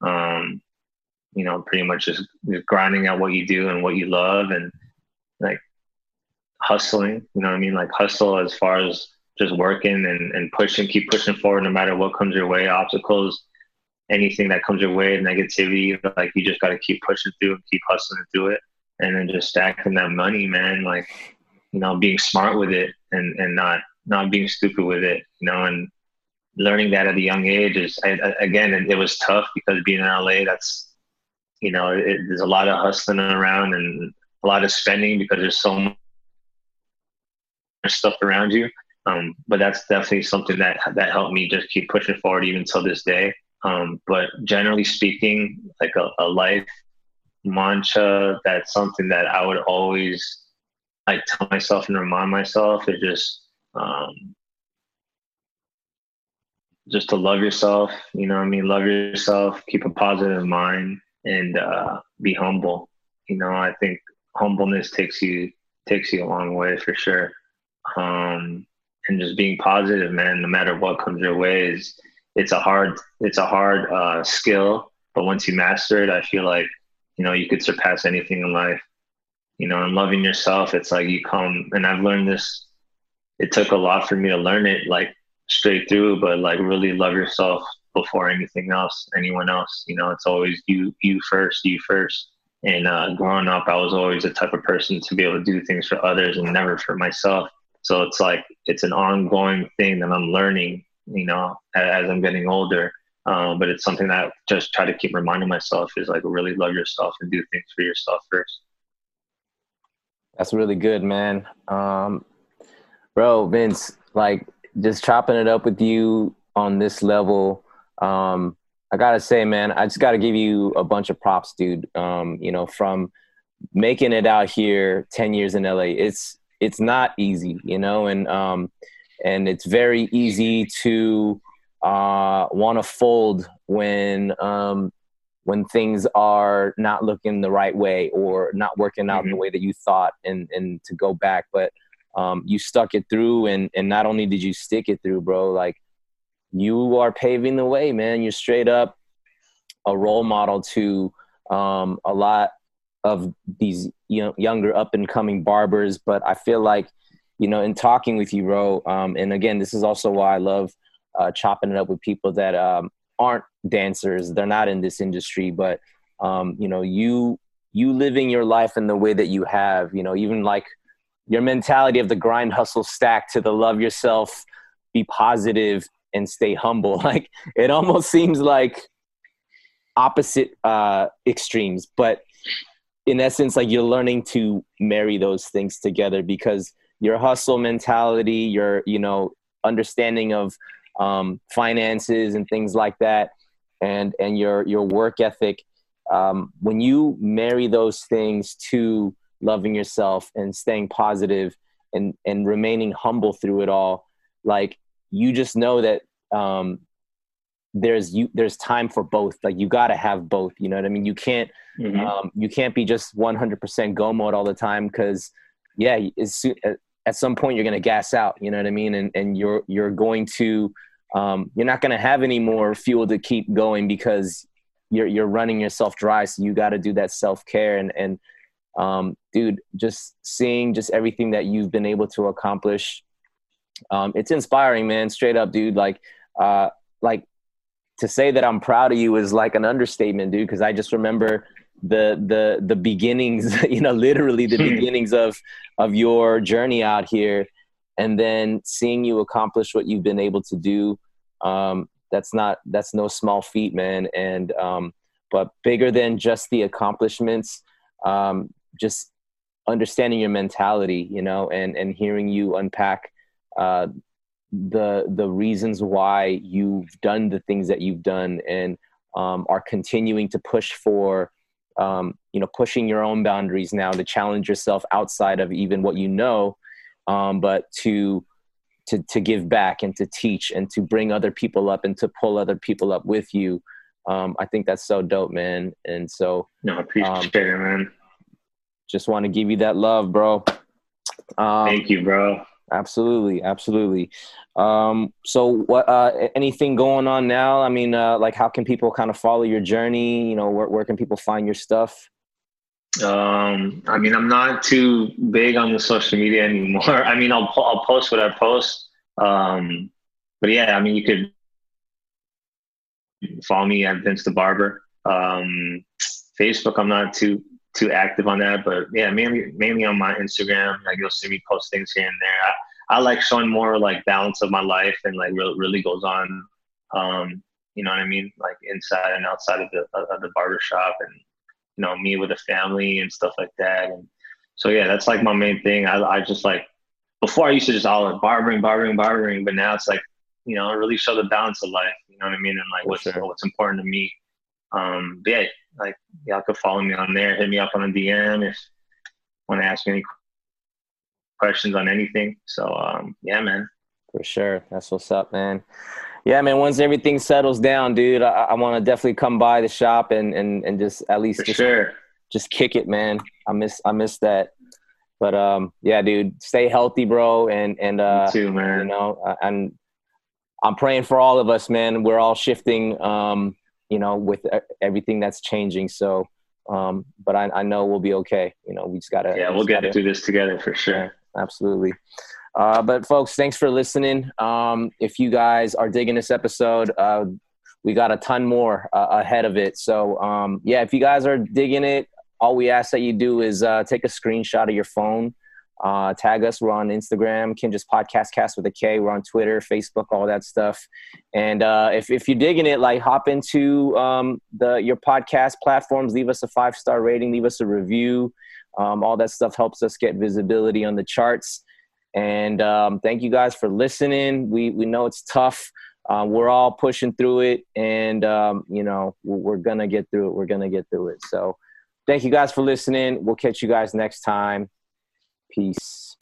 C: Um, you know, pretty much just, grinding at what you do and what you love, and like hustling. You know what I mean? Like hustle as far as just working and, and pushing, keep pushing forward no matter what comes your way, obstacles, anything that comes your way, negativity, like you just got to keep pushing through and keep hustling through it. And then just stacking that money, man, like, you know, being smart with it and, and not, not being stupid with it, you know, and learning that at a young age is, I, I, again, it, it, was tough because being in LA, that's, you know, it, there's a lot of hustling around and a lot of spending because there's so much stuff around you. Um, but that's definitely something that that helped me just keep pushing forward even till this day. Um, but generally speaking, like a, a, life mantra, that's something that I would always I tell myself and remind myself is just um, just to love yourself. You know, I mean, love yourself, keep a positive mind, and uh, be humble. You know, I think humbleness takes you takes you a long way for sure. Um, and just being positive, man, no matter what comes your way is it's a hard it's a hard uh, skill, but once you master it, I feel like you know you could surpass anything in life. You know, and loving yourself, it's like you come and I've learned this. It took a lot for me to learn it, like straight through, but like really love yourself before anything else, anyone else. You know, it's always you, you first, you first. And uh, growing up, I was always the type of person to be able to do things for others and never for myself. So it's like it's an ongoing thing that I'm learning, you know, as I'm getting older. Um, but it's something that I just try to keep reminding myself is like really love yourself and do things for yourself first.
B: That's really good, man. Um, bro, Vince, like just chopping it up with you on this level. Um, I gotta say, man, I just gotta give you a bunch of props, dude. Um, you know, from making it out here 10 years in LA, it's it's not easy, you know, and um, and it's very easy to uh, want to fold when um, when things are not looking the right way or not working out mm-hmm. the way that you thought, and and to go back, but um, you stuck it through, and and not only did you stick it through, bro, like you are paving the way, man. You're straight up a role model to um, a lot of these you know younger up and coming barbers but i feel like you know in talking with you bro um, and again this is also why i love uh, chopping it up with people that um, aren't dancers they're not in this industry but um, you know you you living your life in the way that you have you know even like your mentality of the grind hustle stack to the love yourself be positive and stay humble. Like it almost seems like opposite uh extremes but in essence like you're learning to marry those things together because your hustle mentality your you know understanding of um, finances and things like that and and your your work ethic um, when you marry those things to loving yourself and staying positive and and remaining humble through it all like you just know that um, there's you there's time for both. Like you got to have both you know what i mean? You can't mm-hmm. um, you can't be just 100% go mode all the time because yeah at some point you're going to gas out you know what i mean? And and you're you're going to um, you're not going to have any more fuel to keep going because you're you're running yourself dry so you got to do that self-care and and um, dude just seeing just everything that you've been able to accomplish um, it's inspiring man straight up dude like uh, like to say that I'm proud of you is like an understatement, dude. Because I just remember the the the beginnings, you know, literally the hmm. beginnings of of your journey out here, and then seeing you accomplish what you've been able to do. Um, that's not that's no small feat, man. And um, but bigger than just the accomplishments, um, just understanding your mentality, you know, and and hearing you unpack uh, the the reasons why you've done the things that you've done and um, are continuing to push for um, you know pushing your own boundaries now to challenge yourself outside of even what you know um, but to to to give back and to teach and to bring other people up and to pull other people up with you. Um, I think that's so dope man. And so
C: no I appreciate um, it man
B: just want to give you that love, bro.
C: Um, Thank you, bro.
B: Absolutely, absolutely. Um, so, what? Uh, anything going on now? I mean, uh, like, how can people kind of follow your journey? You know, where where can people find your stuff?
C: Um, I mean, I'm not too big on the social media anymore. I mean, I'll I'll post what I post. Um, but yeah, I mean, you could follow me at Vince the Barber. Um, Facebook, I'm not too too active on that, but yeah, mainly mainly on my Instagram. Like you'll see me post things here and there. I, I like showing more like balance of my life and like really really goes on. Um, you know what I mean? Like inside and outside of the of the barbershop and you know me with a family and stuff like that. And so yeah, that's like my main thing. I I just like before I used to just all like barbering, barbering, barbering, but now it's like you know really show the balance of life. You know what I mean? And like what's sure. what's important to me. Um, but yeah, like y'all could follow me on there. Hit me up on a DM if want to ask me any questions on anything. So um, yeah, man.
B: For sure, that's what's up, man. Yeah, man. Once everything settles down, dude, I, I want to definitely come by the shop and and and just at least
C: For
B: just,
C: sure.
B: just kick it, man. I miss I miss that. But um, yeah, dude, stay healthy, bro, and and uh,
C: too, man.
B: You know, and I'm praying for all of us, man. We're all shifting, um, you know, with everything that's changing. So, um, but I, I know we'll be okay. You know, we just gotta.
C: Yeah, we'll get gotta, through this together for sure. Yeah,
B: absolutely. Uh, but folks, thanks for listening. Um, if you guys are digging this episode, uh, we got a ton more uh, ahead of it. So um, yeah, if you guys are digging it, all we ask that you do is uh, take a screenshot of your phone uh, tag us. We're on Instagram, Kinjaz Podcast Cast with a K. We're on Twitter, Facebook, all that stuff. And uh, if, if you're digging it, like hop into um, the your podcast platforms, leave us a five star rating, leave us a review. Um, all that stuff helps us get visibility on the charts. And um, thank you guys for listening. We we know it's tough. Uh, we're all pushing through it, and um, you know we're gonna get through it. We're gonna get through it. So, thank you guys for listening. We'll catch you guys next time. Peace.